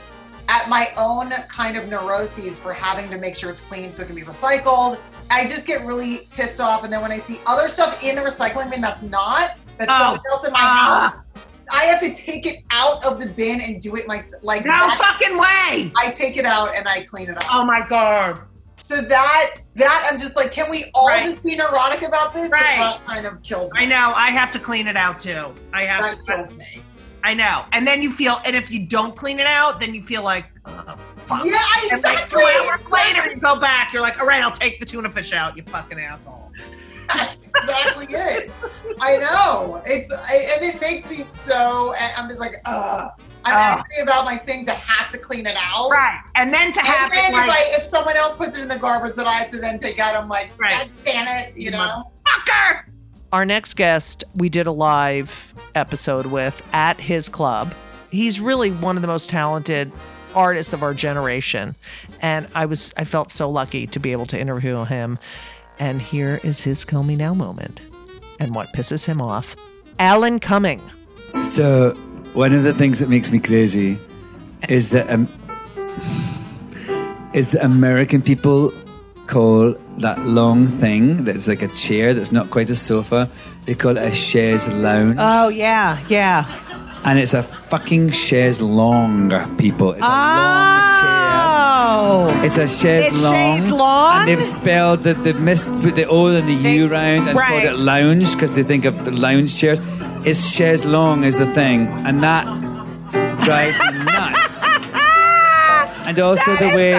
at my own kind of neuroses for having to make sure it's clean so it can be recycled. I just get really pissed off. And then when I see other stuff in the recycling bin that's not, that's Oh. someone else in my Ah. house, I have to take it out of the bin and do it myself. Like No that- fucking way. I take it out and I clean it up. Oh my god. So that that I'm just like, can we all Right. just be neurotic about this? Right. That kind of kills me. I know. I have to clean it out too. I have That to. kills me. I know. And then you feel, and if you don't clean it out, then you feel like, oh, fuck. Yeah, And exactly. like two hours later, you go back. You're like, all right, I'll take the tuna fish out. You fucking asshole. That's exactly it. I know. It's I, and it makes me so. I'm just like, ugh. I'm Ugh. angry about my thing to have to clean it out. Right. And then to have and then it like, if, I, if someone else puts it in the garbage that I have to then take out, I'm like, Right. God damn it, you know. fucker. Our next guest, we did a live episode with at his club. He's really one of the most talented artists of our generation. And I was I felt so lucky to be able to interview him. And here is his Kill Me Now moment. And what pisses him off. Alan Cumming. So, one of the things that makes me crazy is that um, is that American people call that long thing that's like a chair that's not quite a sofa. They call it a chaise lounge, Oh yeah, yeah. and it's a fucking chaise longue, people. It's a Oh. It's a chaise It's longue. chaise longue? And they've spelled the they've missed put the O and the U round and right. called it lounge because they think of the lounge chairs. It's chaise longue is the thing, and that drives me (laughs) nuts. (laughs) And also the way,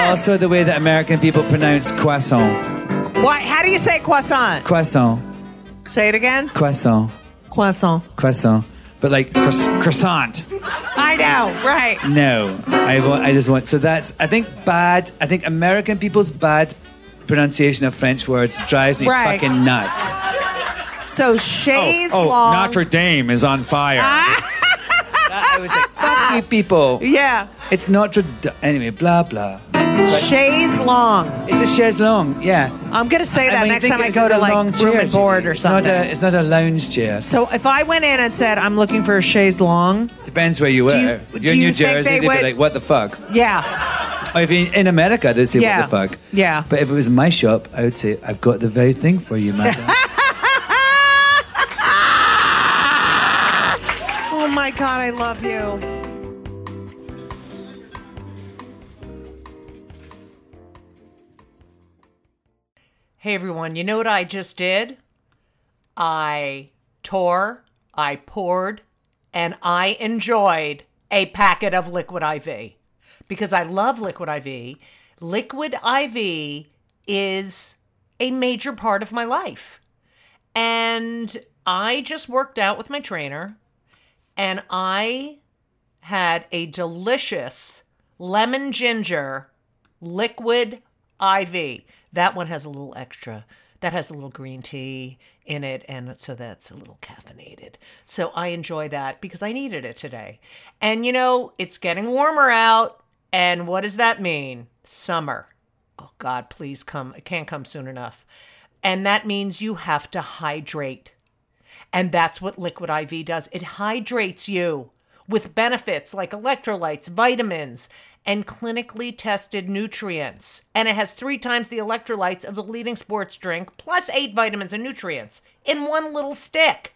also the way that American people pronounce croissant, What? How do you say croissant? croissant, Say it again. croissant, Croissant. croissant, but like croiss- croissant. I know, right? No, I want. I just want. So that's. I think bad. I think American people's bad pronunciation of French words drives me Right. fucking nuts. So chaise oh, oh, long. Notre Dame is on fire. Ah. I was like, you (laughs) people. Yeah. It's Notre Dame. Anyway, blah blah. Chaise long. It's a chaise long, Yeah. I'm gonna say I that next time I go to a like long room chair, and board or It's not a. It's not a lounge chair. So if I went in and said I'm looking for a chaise long, Depends where you were. You, if you're in New Jersey, they they'd be like, "What the fuck?" yeah, Or if you're in America, they'd say, Yeah. "What the fuck?" yeah. But if it was my shop, I would say, "I've got the very thing for you, madam." (laughs) Oh my god, I love you. Hey everyone, you know what I just did? I tore, I poured, and I enjoyed a packet of Liquid IV because I love Liquid IV. Liquid IV is a major part of my life. And I just worked out with my trainer and I had a delicious lemon ginger liquid IV. That one has a little extra. That has a little green tea in it, and so that's a little caffeinated. So I enjoy that because I needed it today. And you know, it's getting warmer out, and what does that mean? Summer. Oh God, please come. It can't come soon enough. And that means you have to hydrate. And that's what Liquid IV does. It hydrates you with benefits like electrolytes, vitamins, and clinically tested nutrients. And it has three times the electrolytes of the leading sports drink, plus eight vitamins and nutrients in one little stick.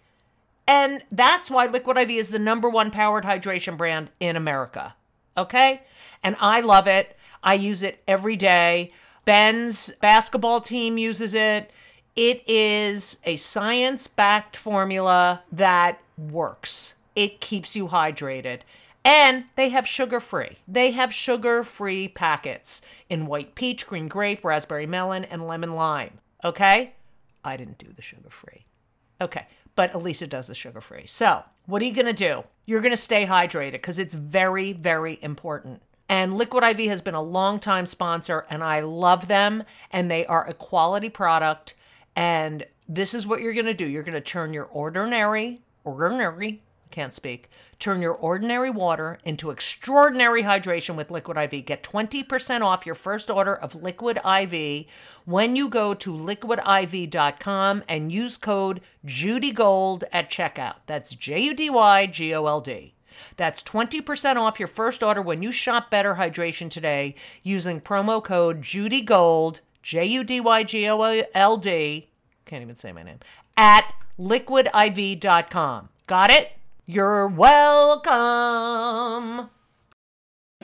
And that's why Liquid IV is the number one powered hydration brand in America. Okay? And I love it. I use it every day. Ben's basketball team uses it. It is a science backed formula that works. It keeps you hydrated. And they have sugar free. They have sugar free packets in white peach, green grape, raspberry melon, and lemon lime. Okay? I didn't do the sugar free. Okay, but Elisa does the sugar free. So, what are you to do? You're to stay hydrated because it's very, very important. And Liquid IV has been a long time sponsor, and I love them, and they are a quality product. And this is what you're to do you're to turn your ordinary, ordinary, can't speak, turn your ordinary water into extraordinary hydration with Liquid IV. Get 20% off your first order of Liquid IV when you go to liquidiv.com and use code JudyGold at checkout. That's J U D Y G O L D. That's 20% off your first order when you shop Better Hydration today using promo code JudyGold, J U D Y G O L D, can't even say my name, at liquidiv.com. Got it? You're welcome.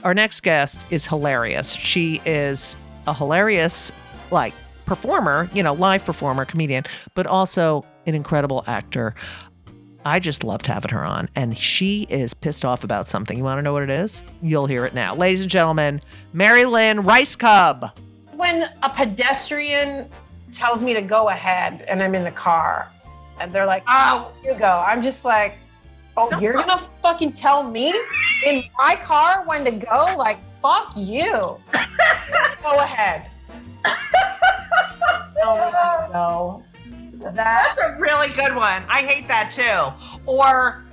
Our next guest is hilarious. She is a hilarious, like, performer, you know, live performer, comedian, but also an incredible actor. I just loved having her on, and she is pissed off about something. You want to know what it is? You'll hear it now. Ladies and gentlemen, Mary Lynn Rajskub. when a pedestrian tells me to go ahead and I'm in the car and they're like, oh, you go. I'm just like, oh, you're gonna fucking tell me in my car when to go? Like, fuck you. (laughs) go ahead. (laughs) no, no. That That's a really good one. I hate that too. Or,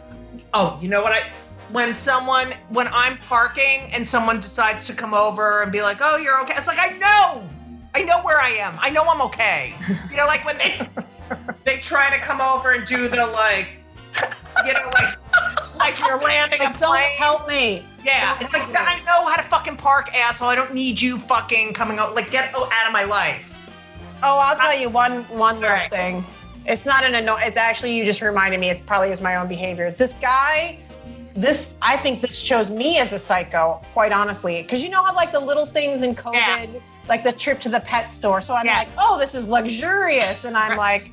oh, you know what I. when someone when I'm parking and someone decides to come over and be like, "Oh, you're okay." It's like I know, I know where I am. I know I'm okay. You know, like when they (laughs) they try to come over and do the like, you know, like like you're landing a Like, don't plane. help me. Yeah, it's like I know how to fucking park, asshole. I don't need you fucking coming out. Like get out of my life. Oh, I'll tell you one one little thing. It's not an annoy. It's actually you just reminded me. It probably is my own behavior. This guy, this I think this shows me as a psycho. Quite honestly, because you know how like the little things in COVID, like the trip to the pet store. So I'm like, oh, this is luxurious, and I'm like,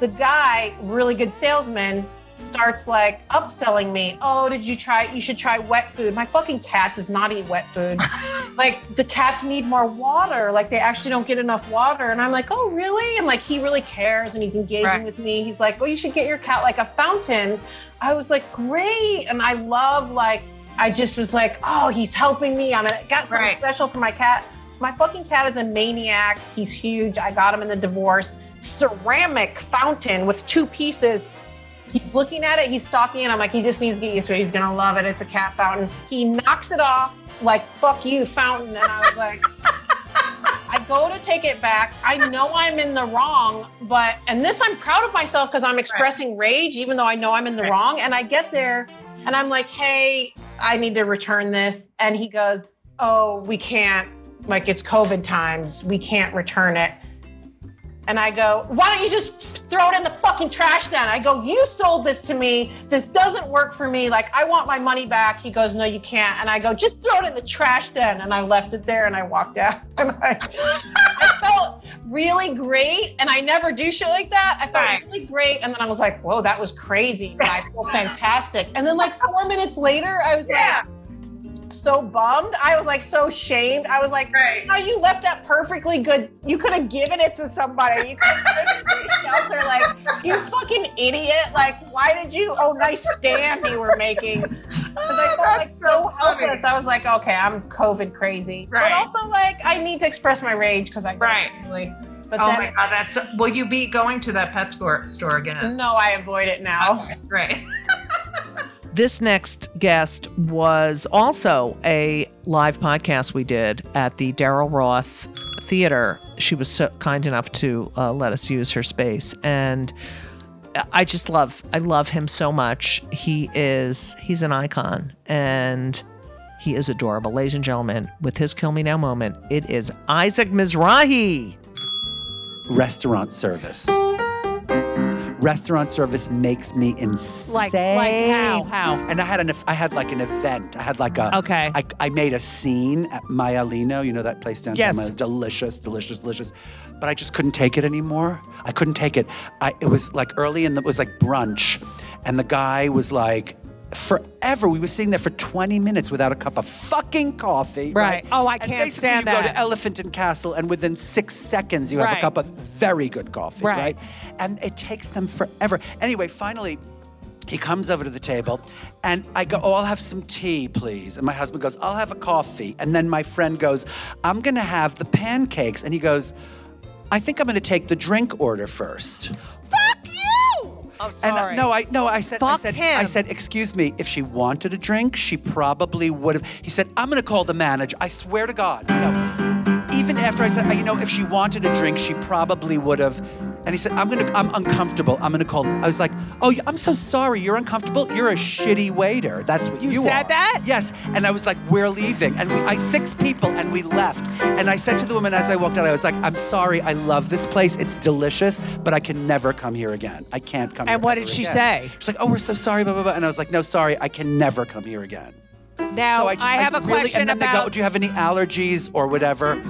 the guy, really good salesman, starts like upselling me. Oh, did you try? You should try wet food. My fucking cat does not eat wet food. (laughs) like the cats need more water. Like they actually don't get enough water. And I'm like, oh, really? And like he really cares and he's engaging Right. with me. He's like, oh, you should get your cat like a fountain. I was like, great. And I love like I just was like, oh, he's helping me. I'm gonna got something Right. special for my cat. My fucking cat is a maniac. He's huge. I got him in the divorce. Ceramic fountain with two pieces. He's looking at it, he's stalking it. I'm like, he just needs to get used to it. He's gonna love it. It's a cat fountain. He knocks it off, like, fuck you, fountain. And I was like, (laughs) I go to take it back. I know I'm in the wrong, but, and this I'm proud of myself because I'm expressing rage, even though I know I'm in the wrong. And I get there and I'm like, hey, I need to return this. And he goes, oh, we can't, like, it's COVID times. We can't return it. And I go, why don't you just throw it in the fucking trash then? I go, you sold this to me. This doesn't work for me. Like, I want my money back. He goes, no, you can't. And I go, just throw it in the trash then. And I left it there and I walked out. (laughs) And I, I felt really great. And I never do shit like that. I felt really great. And then I was like, whoa, that was crazy. And I feel (laughs) fantastic. And then like four minutes later, I was like, so bummed. I was like so shamed. I was like, "How oh, you left that perfectly good? You could have given it to somebody. You could have given it to shelter. (laughs) Like, you fucking idiot. Like, why did you? Oh, nice stand you were making. Because I felt like so helpless. I was like, okay, I'm COVID crazy. But also like, I need to express my rage because I Right. Really, but oh then my god, that's. Will you be going to that pet store store again? no, I avoid it now. Right. (laughs) This next guest was also a live podcast we did at the Daryl Roth Theater. She was so kind enough to uh, let us use her space, and I just love I love him so much. He is he's an icon, and he is adorable, ladies and gentlemen. With his "Kill Me Now" moment, it is Isaac Mizrahi. restaurant service. Restaurant service makes me insane. Like- like how? How? And I had an I had like an event. I had like a Okay. I, I made a scene at Maialino. You know that place downtown. Yes. Maya- Delicious, delicious, delicious. But I just couldn't take it anymore. I couldn't take it. I it was like early in the it was like brunch, and the guy was like. Forever, we were sitting there for 20 minutes without a cup of fucking coffee. Right. Oh, I And can't basically stand you go to Elephant and Castle, and within six seconds, you have Right. a cup of very good coffee, Right. right? And it takes them forever. Anyway, finally, he comes over to the table, and I go, "Oh, I'll have some tea, please." And my husband goes, "I'll have a coffee." And then my friend goes, "I'm gonna have the pancakes," and he goes, "I think I'm gonna take the drink order first. Oh, And sorry. uh, no, I no, I said, I Fuck said, him. I said, excuse me. If she wanted a drink, she probably would have. He said, I'm gonna call the manager. I swear to God. No. Even after I said, you know, if she wanted a drink, she probably would have. And he said, I'm gonna, I'm uncomfortable. I'm gonna call. I was like, oh, I'm so sorry. You're uncomfortable. You're a shitty waiter. That's what you, You said are." that? Yes. And I was like, we're leaving. And we, I six people, and we left. And I said to the woman as I walked out, I was like, I'm sorry. I love this place. It's delicious, but I can never come here again. I can't come. And what did she again." say? She's like, "Oh, we're so sorry, blah blah blah." And I was like, "No, sorry, I can never come here again." Now so I, have a really, question And then they about go, "Do you have any allergies or whatever?"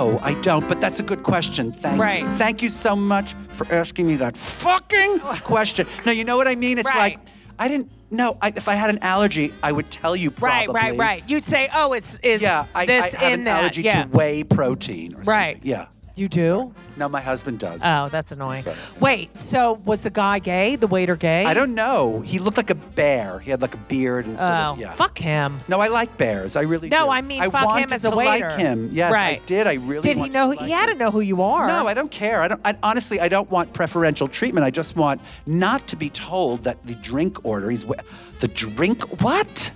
No, I don't. But that's a good question. Thank Right. you. Thank you so much for asking me that fucking question. No, you know what I mean? It's Right. like I didn't. No, I, if I had an allergy, I would tell you right, probably. right, right. You'd say, "Oh, it's is Yeah, I, this I have in an that?" allergy yeah. to whey protein. Or Right. something. Yeah. You do? No, my husband does. Oh, that's annoying. So- Wait, so was the guy gay? The waiter gay? I don't know. He looked like a bear. He had like a beard and sort Oh, of, yeah. fuck him. No, I like bears. I really do. No, do. I mean, I fuck him wanted as a to waiter. like him. Yes, I Right. did. I really Did he wanted know? to like he had to know who you are. No, I don't care. I don't. I, honestly, I don't want preferential treatment. I just want not to be told that the drink order is wh- the drink. What?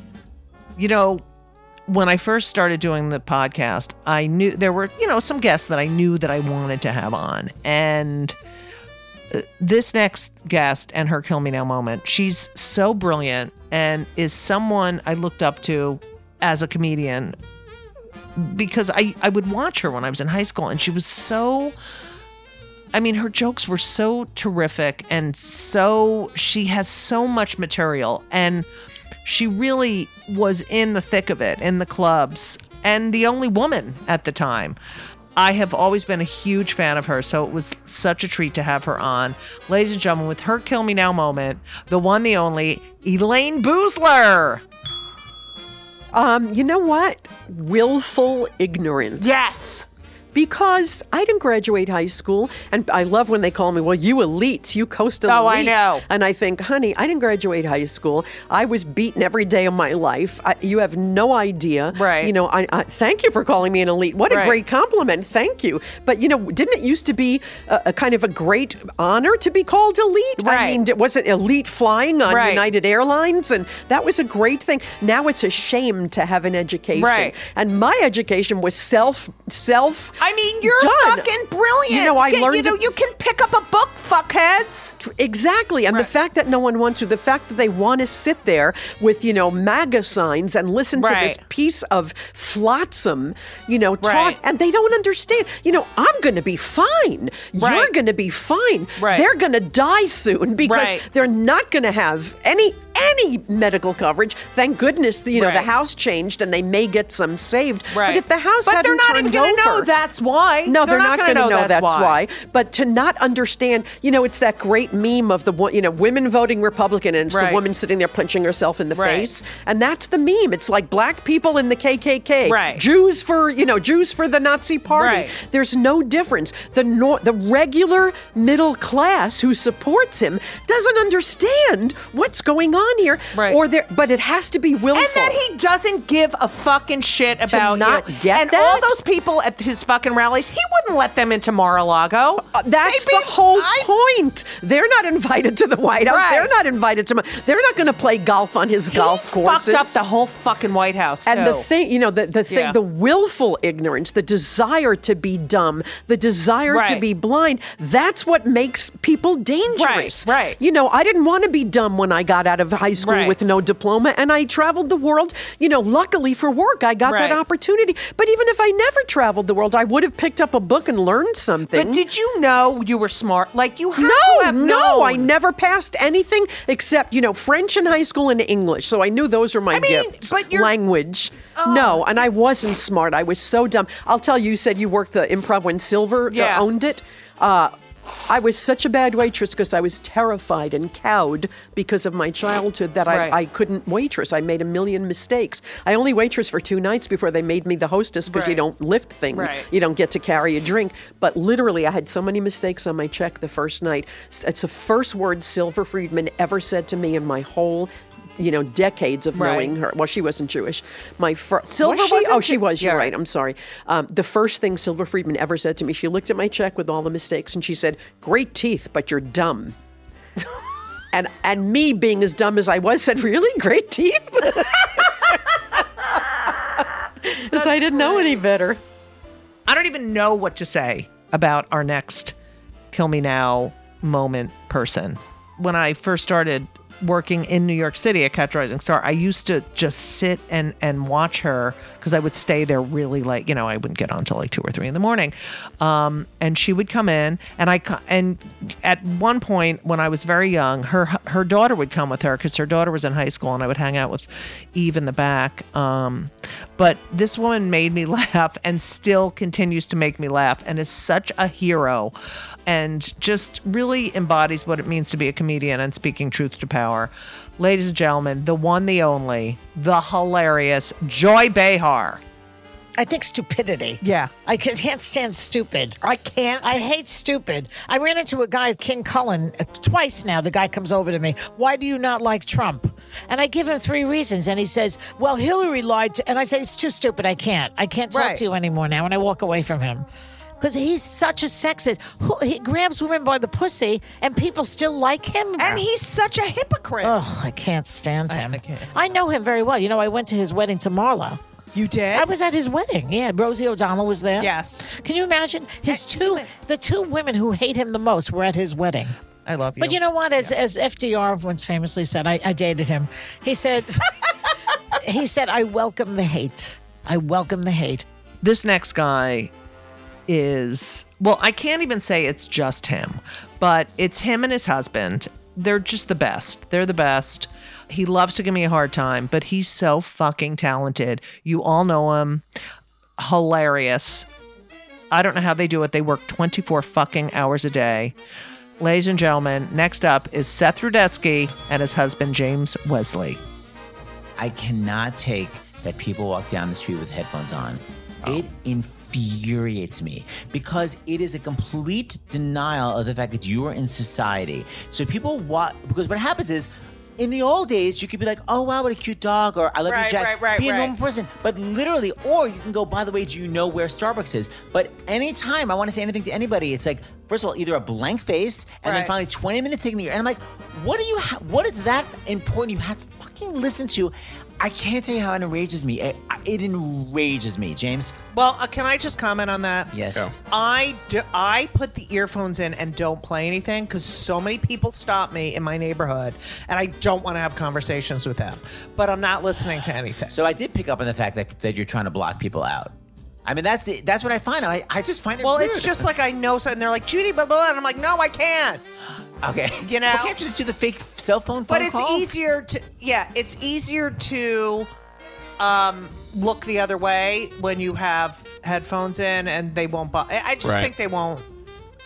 You know, when I first started doing the podcast, I knew there were, you know, some guests that I knew that I wanted to have on. And uh, this next guest and her kill me now moment, she's so brilliant and is someone I looked up to as a comedian because I, I would watch her when I was in high school and she was so I mean, her jokes were so terrific and so she has so much material and she really was in the thick of it in the clubs and the only woman at the time. I have always been a huge fan of her, so it was such a treat to have her on. Ladies and gentlemen, with her kill me now moment, the one, the only, Elayne Boosler. Um, you know what? Willful ignorance. Yes. Because I didn't graduate high school, and I love when they call me, well, you elites, you coastal Oh, I know. And I think, honey, I didn't graduate high school. I was beaten every day of my life. I, you have no idea. Right. You know, I, I thank you for calling me an elite. What a Right. great compliment. Thank you. But, you know, didn't it used to be a, a kind of a great honor to be called elite? Right. I mean, it wasn't elite flying on Right. United Airlines, and that was a great thing. Now it's a shame to have an education. Right. And my education was self self. I mean, you're done. fucking brilliant. You know, I Get- learned. You know, you can pick up a book, fuckheads. Exactly. And the fact that no one wants to, the fact that they want to sit there with, you know, MAGA signs and listen to this piece of flotsam, you know, talk, Right. and they don't understand. You know, I'm going to be fine. You're going to be fine. Right. They're going to die soon because Right. they're not going to have any any medical coverage. Thank goodness, you know, the house changed and they may get some saved. But if the house But they're not even gonna know that's why. No, They're they're, not not, gonna know know that's why. why. But to not understand, you know, it's that great meme of the you know, women voting Republican, and it's Right. the woman sitting there punching herself in the Right. face, and that's the meme. It's like black people in the KKK, Right. Jews for you know, Jews for the Nazi Party. Right. There's no difference. The nor- the regular middle class who supports him doesn't understand what's going on here, Right. or there. But it has to be willful. And that he doesn't give a fucking shit about not you. get and all those people at his fucking rallies, he wouldn't let them into Mar-a-Lago. Uh, That's They'd the whole I- point. They're not invited to the White House. Right. They're not invited to. They're not going to play golf on his golf courses. Fucked up the whole fucking White House. and the thing, you know, the, the thing, Yeah. the willful ignorance, the desire to be dumb, the desire to be blind, that's what makes people dangerous. Right, right. You know, I didn't want to be dumb when I got out of high school Right. with no diploma and I traveled the world. You know, luckily for work, I got Right. that opportunity. But even if I never traveled the world, I would have picked up a book and learned something. But did you know you were smart? Like you have No, to have no. I never passed anything except you know French in high school and English. So I knew those were my I mean, gifts. language. No, and I wasn't smart. I was so dumb. I'll tell you. You said you worked the improv when Silver uh, Yeah. owned it. Uh, I was such a bad waitress because I was terrified and cowed because of my childhood that Right. I, I couldn't waitress. I made a million mistakes. I only waitress for two nights before they made me the hostess because you don't lift things. Right. You don't get to carry a drink. But literally, I had so many mistakes on my check the first night. It's the first word Silver Friedman ever said to me in my whole. You know, decades of Right. knowing her. Well, she wasn't Jewish. My first Silver was she? Oh, she was. You're Yeah. right. I'm sorry. Um, the first thing Silver Friedman ever said to me, she looked at my check with all the mistakes, and she said, "Great teeth, but you're dumb." (laughs) and and me being as dumb as I was, said, "Really, great teeth?" (laughs) Because I didn't know any better. I don't even know what to say about our next kill me now moment person. When I first started working in New York City at Catch Rising Star, I used to just sit and and watch her because I would stay there really late. You know, I wouldn't get on until like two or three in the morning, um, and she would come in, and I and at one point when I was very young, her her daughter would come with her because her daughter was in high school, and I would hang out with Eve in the back. Um, but this woman made me (laughs) laugh and still continues to make me laugh and is such a hero and just really embodies what it means to be a comedian and speaking truth to power. Ladies and gentlemen, the one, the only, the hilarious Joy Behar. I think stupidity. Yeah. I can't stand stupid. I can't. I hate stupid. I ran into a guy, King Cullen, uh, twice now. The guy comes over to me. Why do you not like Trump? And I give him three reasons. And he says, Well, Hillary lied to. And I say, It's too stupid. I can't. I can't talk Right. to you anymore now. And I walk away from him. Because he's such a sexist. He grabs women by the pussy, and people still like him. And he's such a hypocrite. Oh, I can't stand him. I can't. I know him very well. You know, I went to his wedding to Marla. You did? I was at his wedding. Yeah, Rosie O'Donnell was there. Yes. Can you imagine his two the two women who hate him the most were at his wedding. I love you. But you know what? As as FDR once famously said, I, I dated him. He said (laughs) he said, I welcome the hate. I welcome the hate. This next guy is, well, I can't even say it's just him, but it's him and his husband. They're just the best. They're the best. He loves to give me a hard time, but he's so fucking talented. You all know him. Hilarious. I don't know how they do it. They work 24 fucking hours a day. Ladies and gentlemen, next up is Seth Rudetsky and his husband, James Wesley. I cannot take that people walk down the street with headphones on. It oh. Infuriates me because it is a complete denial of the fact that you are in society. So people walk because what happens is in the old days, you could be like, "Oh wow, what a cute dog," or "I love Right, you, Jack." right, right, be a normal person, but literally, or you can go. By the way, do you know where Starbucks is? But anytime I want to say anything to anybody, it's like, first of all, either a blank face, and then finally twenty minutes taking the, air, and I'm like, "What do you? Ha- what is that important? You have to fucking listen to." I can't tell you how it enrages me. It, it enrages me, James. Well, uh, can I just comment on that? Yes. I do, I put the earphones in and don't play anything because so many people stop me in my neighborhood, and I don't want to have conversations with them. But I'm not listening to anything. So I did pick up on the fact that, that you're trying to block people out. I mean, that's it. That's what I find. I, I just find it. Well, it's just like I know something. They're like Judy, blah blah, blah, and I'm like, no, I can't. Okay. (laughs) You know, Well, can't you just do the fake cell phone? But it's call? easier to yeah, it's easier to um look the other way when you have headphones in and they won't. Bu- I I just Right. think they won't.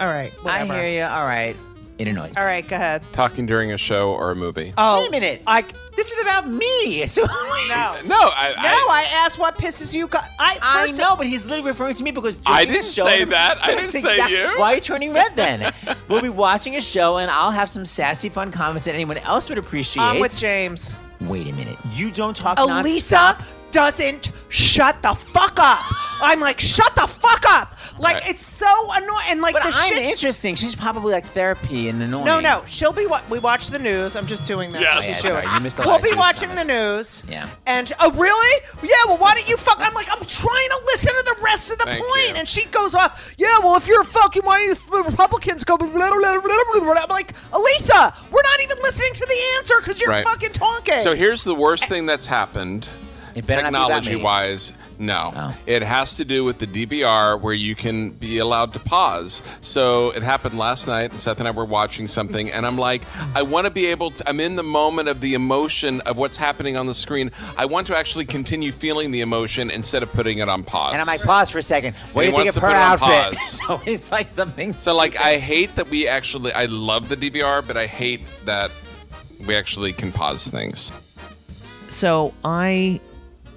All right, I whatever. hear you. All right. It annoys me. All right, go ahead. Talking during a show or a movie. Oh, Wait a minute. I This is about me. (laughs) So no. No, I, No, I, asked what pisses you. Co- I I first know, but he's literally referring to me because I during the didn't show- say that. I (laughs) didn't say you. Why are you turning red then? (laughs) we'll be watching a show, and I'll have some sassy, fun comments that anyone else would appreciate. I'm with James. Wait a minute. You don't talk Elisa nonstop? Doesn't shut the fuck up. I'm like, shut the fuck up. Like Right. it's so annoying. And like But the I'm shit. interesting. She's probably like therapy and annoying. No, no, she'll be what we watch the news. I'm just doing that. Yes. She's Oh, yeah, doing. you missed a We'll of be watching the news. Yeah. And oh, really? Yeah. Well, why don't you fuck? I'm like, I'm trying to listen to the rest of the Thank point, you. and she goes off. Yeah. Well, if you're fucking, why do you Republicans go? Blah, blah, blah, blah, blah, blah. I'm like, Elisa, we're not even listening to the answer because you're Right. fucking talking. So here's the worst thing that's happened. Better not be about me. Technology wise, no. Oh. It has to do with the DVR where you can be allowed to pause. So it happened last night. Seth and I were watching something, and I'm like, I want to be able to, I'm in the moment of the emotion of what's happening on the screen. I want to actually continue feeling the emotion instead of putting it on pause. And I might pause for a second. What And do you think of her to put it on outfit? pause. (laughs) so it's like something. So like I hate that we actually I love the DVR, but I hate that we actually can pause things. So I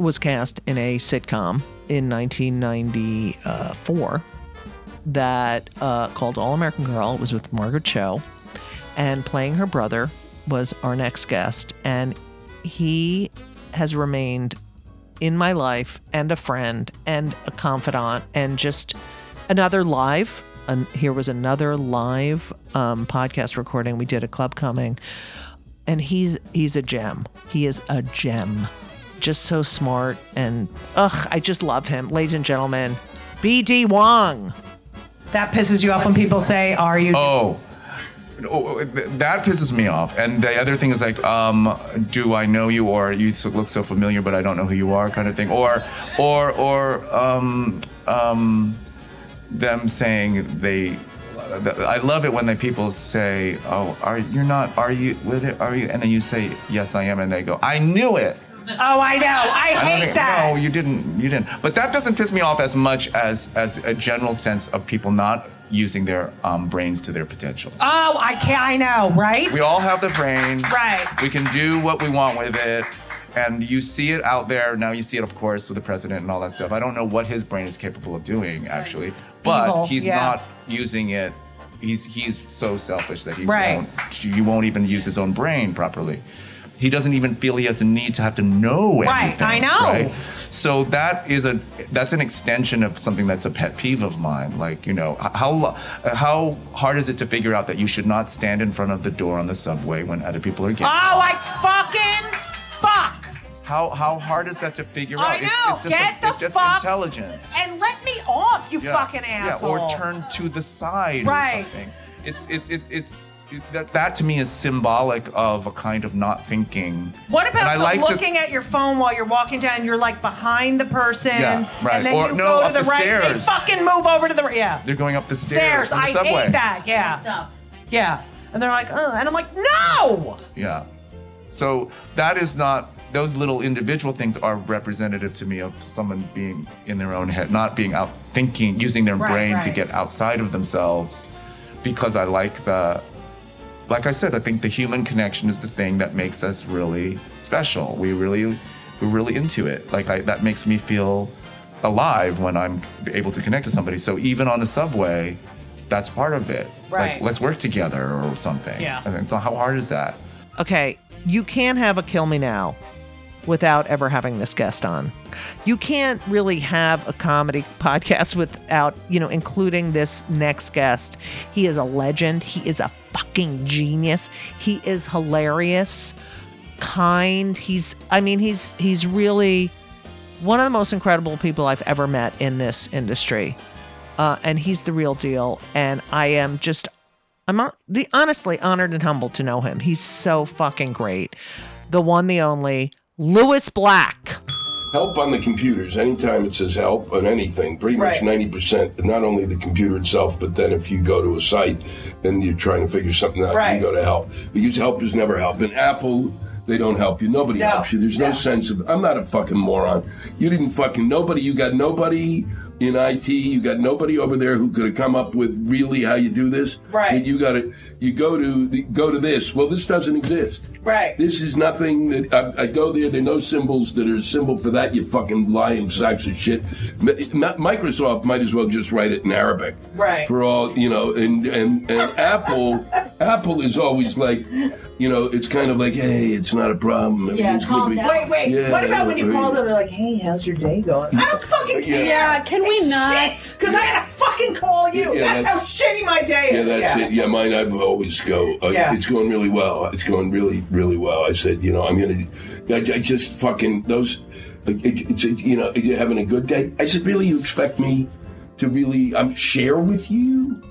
was cast in a sitcom in 1994 that uh, called All American Girl. It was with Margaret Cho, and playing her brother was our next guest, and he has remained in my life and a friend and a confidant and just another live. And here was another live um, podcast recording. We did a club coming, and he's he's a gem. He is a gem. Just so smart and ugh, I just love him. Ladies and gentlemen, BD Wong. That pisses you off when people say, "Are you?" Oh. Oh, That pisses me off. And the other thing is like, um, do I know you or you look so familiar, but I don't know who you are, kind of thing. Or, or, or, um, um, them saying they. I love it when the people say, "Oh, are you're not? Are you with it? Are you?" And then you say, "Yes, I am," and they go, "I knew it." Oh, I know. I hate think- that. No, you didn't. You didn't. But that doesn't piss me off as much as as a general sense of people not using their um, brains to their potential. Oh, I can't. I know, right? We all have the brain. Right. We can do what we want with it. and you see it out there now. You see it, of course, with the president and all that stuff. I don't know what his brain is capable of doing, actually, but Evil, he's yeah. not using it. He's he's so selfish that he Right. won't. He won't even use his own brain properly. He doesn't even feel he has the need to have to know anything. Right, everything. I know. Right? So that is a that's an extension of something that's a pet peeve of mine. Like you know how how hard is it to figure out that you should not stand in front of the door on the subway when other people are getting. Oh, I fucking fuck. How how hard is that to figure I out? know. It's, it's just, Get a- the it's just fuck intelligence. And let me off, you Yeah, fucking asshole. Yeah, or turn to the side Right. or something. It's it, it it's it, that that to me is symbolic of a kind of not thinking. What about I the like to- looking at your phone while you're walking down? You're like behind the person, Yeah, right. and then Or you no, go to up the, the right. stairs. They fucking move over to the right. Yeah, They're going up the stairs. stairs. the I subway. hate that. Yeah, yeah. And they're like, oh, and I'm like, no. Yeah. So that is not those little individual things are representative to me of someone being in their own head, not being out thinking, using their Right, brain to get outside of themselves. Because I like the like I said, I think the human connection is the thing that makes us really special. We really we're really into it. Like I that makes me feel alive when I'm able to connect to somebody. So even on the subway, that's part of it. Right. Like let's work together or something. Yeah. And so how hard is that? Okay, you can't have a kill me now without ever having this guest on. You can't really have a comedy podcast without, you know, including this next guest. He is a legend. He is a fucking genius. He is hilarious, kind. He's I mean, he's he's really one of the most incredible people I've ever met in this industry. Uh, and he's the real deal. And I am just, I'm the honestly honored and humbled to know him. He's so fucking great. The one, the only, Lewis Black. Help on the computers. Anytime it says help on anything, pretty much Right. ninety percent. Not only the computer itself, but then if you go to a site and you're trying to figure something out, Right. you go to help because help is never help. And Apple, they don't help you. Nobody No. helps you. There's no sense of. I'm not a fucking moron. You didn't fucking nobody. You got nobody in IT. You got nobody over there who could have come up with really how you do this. Right. And You got to. You go to the, go to this. Well, this doesn't exist. Right. This is nothing that I, I go there. There are no symbols that are a symbol for that. You fucking lying sacks of shit. Microsoft might as well just write it in Arabic. Right. For all you know, and and and Apple, Apple is always like, you know, it's kind of like, hey, it's not a problem. Everything's gonna be- Wait, wait. Yeah, what about when you right. call them? They're like, "Hey, how's your day going?" I don't fucking Yeah. care. Yeah, can we not? Because I gotta fucking call you. Yeah, that's, how shitty my day is. Yeah, is. that's it. Yeah, mine. I always go. Uh, Yeah. It's going really well. It's going really, really well. I said, you know, I'm gonna. I, I just fucking those. It, you know, you having a good day? I said, really, you expect me to really um, share with you?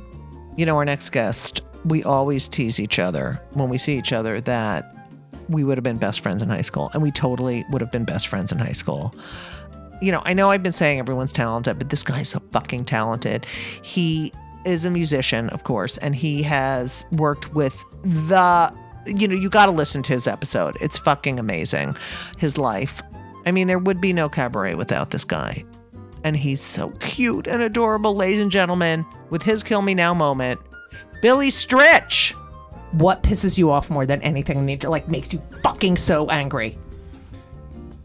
You know, our next guest, we always tease each other when we see each other that we would have been best friends in high school, and we totally would have been best friends in high school. You know, I know I've been saying everyone's talented, but this guy's so fucking talented. He is a musician, of course, and he has worked with the, you know, you got to listen to his episode. It's fucking amazing. His life. I mean, there would be no cabaret without this guy. And he's so cute and adorable, ladies and gentlemen, with his kill me now moment. Billy Stritch. What pisses you off more than anything? Need to like makes you fucking so angry.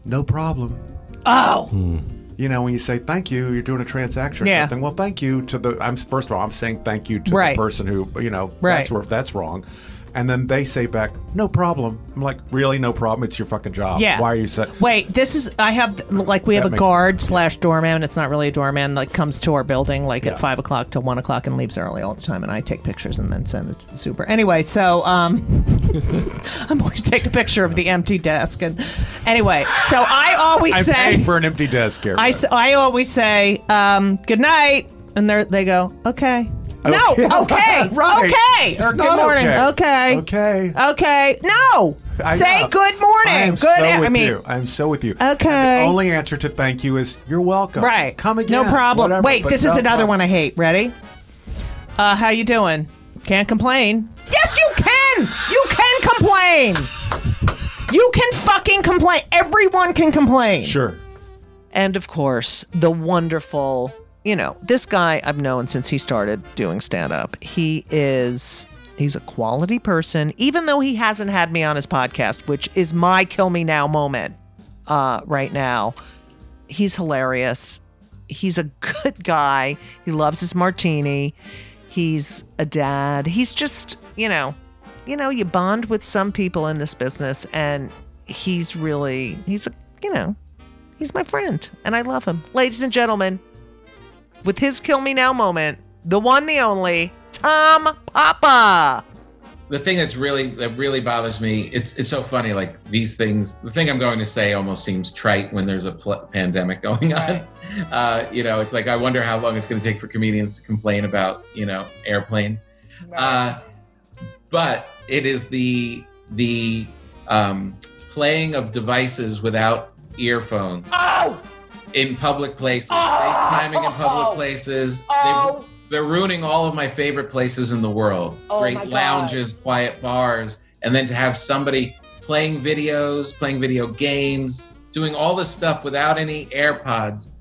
No problem. Oh. Hmm. You know, when you say thank you, you're doing a transaction or Yeah. something. Well, thank you to the. I'm first of all, I'm saying thank you to Right. the person who, you know, Right. that's where that's wrong. And then they say back, no problem. I'm like, really, no problem. It's your fucking job. Yeah. Why are you saying? Wait, this is I have like we have That a makes- guard slash doorman. It's not really a doorman. Like comes to our building like at five o'clock till one o'clock and leaves early all the time. And I take pictures and then send it to the super. Anyway, so um, (laughs) I'm always take a picture of the empty desk. And anyway, so I always I'm say paying for an empty desk here. I, s- I always say um, good night, and they they go okay. No, Okay, (laughs) okay, right. okay, It's good not morning, okay. okay, Okay. okay. No, I say know. good morning, I am good. so I with mean, you. I'm so with you. Okay. And the only answer to thank you is you're welcome. Right. Come again. No problem. whatever, Wait, but this is no another problem. one I hate. Ready? Uh, how you doing? Can't complain. Yes, you can. You can complain. You can fucking complain. Everyone can complain. Sure. And of course, the wonderful, you know, this guy I've known since he started doing stand up. He is he's a quality person even though he hasn't had me on his podcast, which is my kill me now moment. uh, right now. He's hilarious. He's a good guy. He loves his martini. He's a dad. He's just, you know, you know, you bond with some people in this business, and he's really, he's a, you know, he's my friend, and I love him. Ladies and gentlemen, with his kill me now moment, the one, the only, Tom Papa. the thing that's really that really bothers me it's it's so funny like these things the thing i'm going to say almost seems trite when there's a pl- pandemic going on. (laughs) Uh, you know it's like i wonder how long it's going to take for comedians to complain about you know airplanes. Uh, but it is the the um, playing of devices without earphones. Oh! In public places facetiming in public oh. places Oh. they, they're ruining all of my favorite places in the world Oh great lounges quiet bars and then to have somebody playing videos playing video games doing all this stuff without any airpods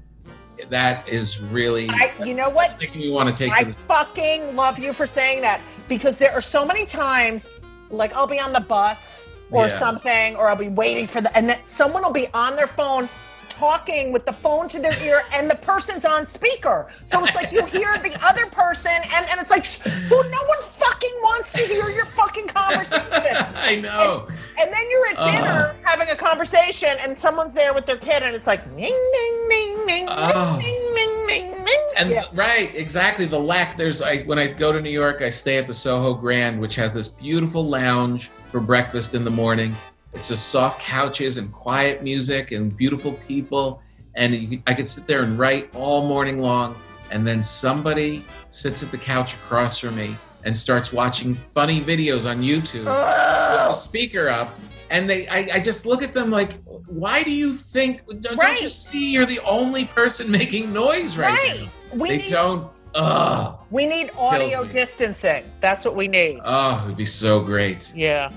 that is really I, you know what? making me want to take I to fucking love you for saying that because there are so many times, like I'll be on the bus or Yeah. something, or I'll be waiting for the, and then someone will be on their phone talking with the phone to their ear, and the person's on speaker. So it's like you hear the other person, and, and it's like, well, no one fucking wants to hear your fucking conversation. (laughs) I know. And then you're at dinner having a conversation, and someone's there with their kid, and it's like, ning, ning, ning, ning, Oh. ning, ning, ning, ning. And Yeah. right, exactly. The lack. There's I when I go to New York, I stay at the Soho Grand, which has this beautiful lounge for breakfast in the morning. It's just soft couches and quiet music and beautiful people, and you, I could sit there and write all morning long. And then somebody sits at the couch across from me and starts watching funny videos on YouTube with the speaker up. And they, I, I just look at them like, why do you think? Don't, don't you see you're the only person (laughs) making noise right, Right. now? We they need- don't. Ugh. We need audio distancing. That's what we need. Oh, it would be so great. Yeah.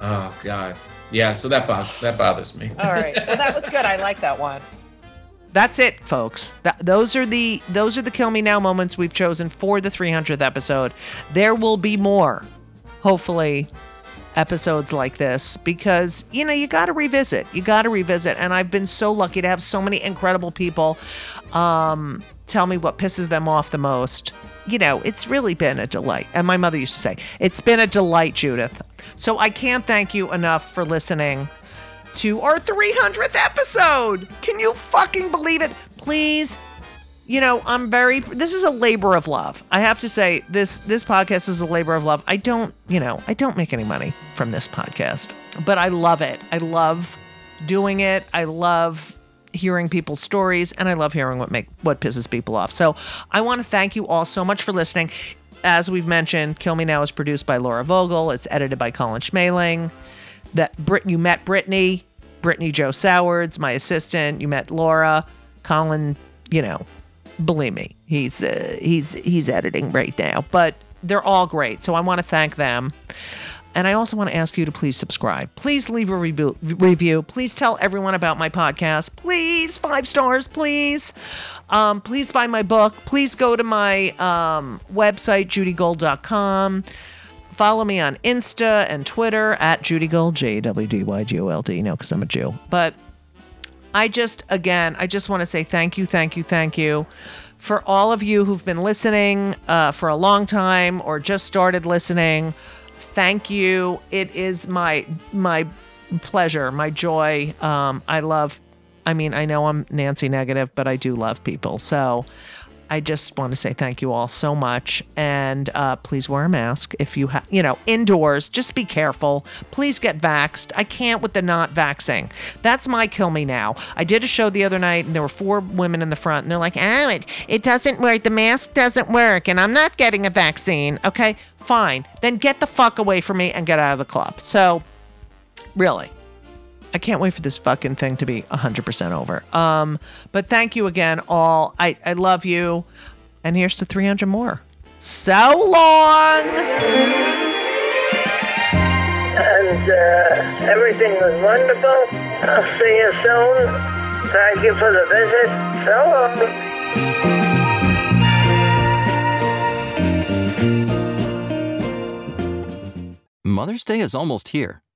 Oh God. Yeah. So that bothers that bothers me. All right. Well, that was good. I like that one. That's it, folks. That, those are the those are the kill me now moments we've chosen for the 300th episode. There will be more, hopefully, episodes like this because you know you got to revisit. You got to revisit, and I've been so lucky to have so many incredible people um, tell me what pisses them off the most. You know, it's really been a delight. And my mother used to say, "It's been a delight, Judith." So I can't thank you enough for listening to our 300th episode. Can you fucking believe it? Please, you know, I'm very this is a labor of love. I have to say this this podcast is a labor of love. I don't, you know, I don't make any money from this podcast, but I love it. I love doing it. I love hearing people's stories and I love hearing what make what pisses people off. So, I want to thank you all so much for listening. As we've mentioned, Kill Me Now is produced by Laura Vogel. It's edited by Colin Schmaling that Brit you met Brittany, Brittany Joe Sowards, my assistant. You met Laura, Colin. You know, believe me, he's uh, he's he's editing right now. But they're all great, so I want to thank them. And I also want to ask you to please subscribe. Please leave a review. review. Please tell everyone about my podcast. Please, five stars, please. Um, please buy my book. Please go to my um, website, judygold.com. Follow me on Insta and Twitter at jawdygold, J A W D Y G O L D, know, because I'm a Jew. But I just, again, I just want to say thank you, thank you, thank you for all of you who've been listening uh, for a long time or just started listening. Thank you. It is my my pleasure, my joy. Um, I love. I mean, I know I'm Nancy negative, but I do love people. So I just want to say thank you all so much, and uh, please wear a mask if you have, you know, indoors. Just be careful. Please get vaxxed. I can't with the not vaxing. That's my kill me now. I did a show the other night, and there were four women in the front, and they're like, "Oh, it, it doesn't work. The mask doesn't work, and I'm not getting a vaccine." Okay, fine. Then get the fuck away from me and get out of the club. So, really. I can't wait for this fucking thing to be 100% over. Um, but thank you again, all. I, I love you. And here's to 300 more. So long. and uh, everything was wonderful. I'll see you soon. Thank you for the visit. So long. Mother's Day is almost here,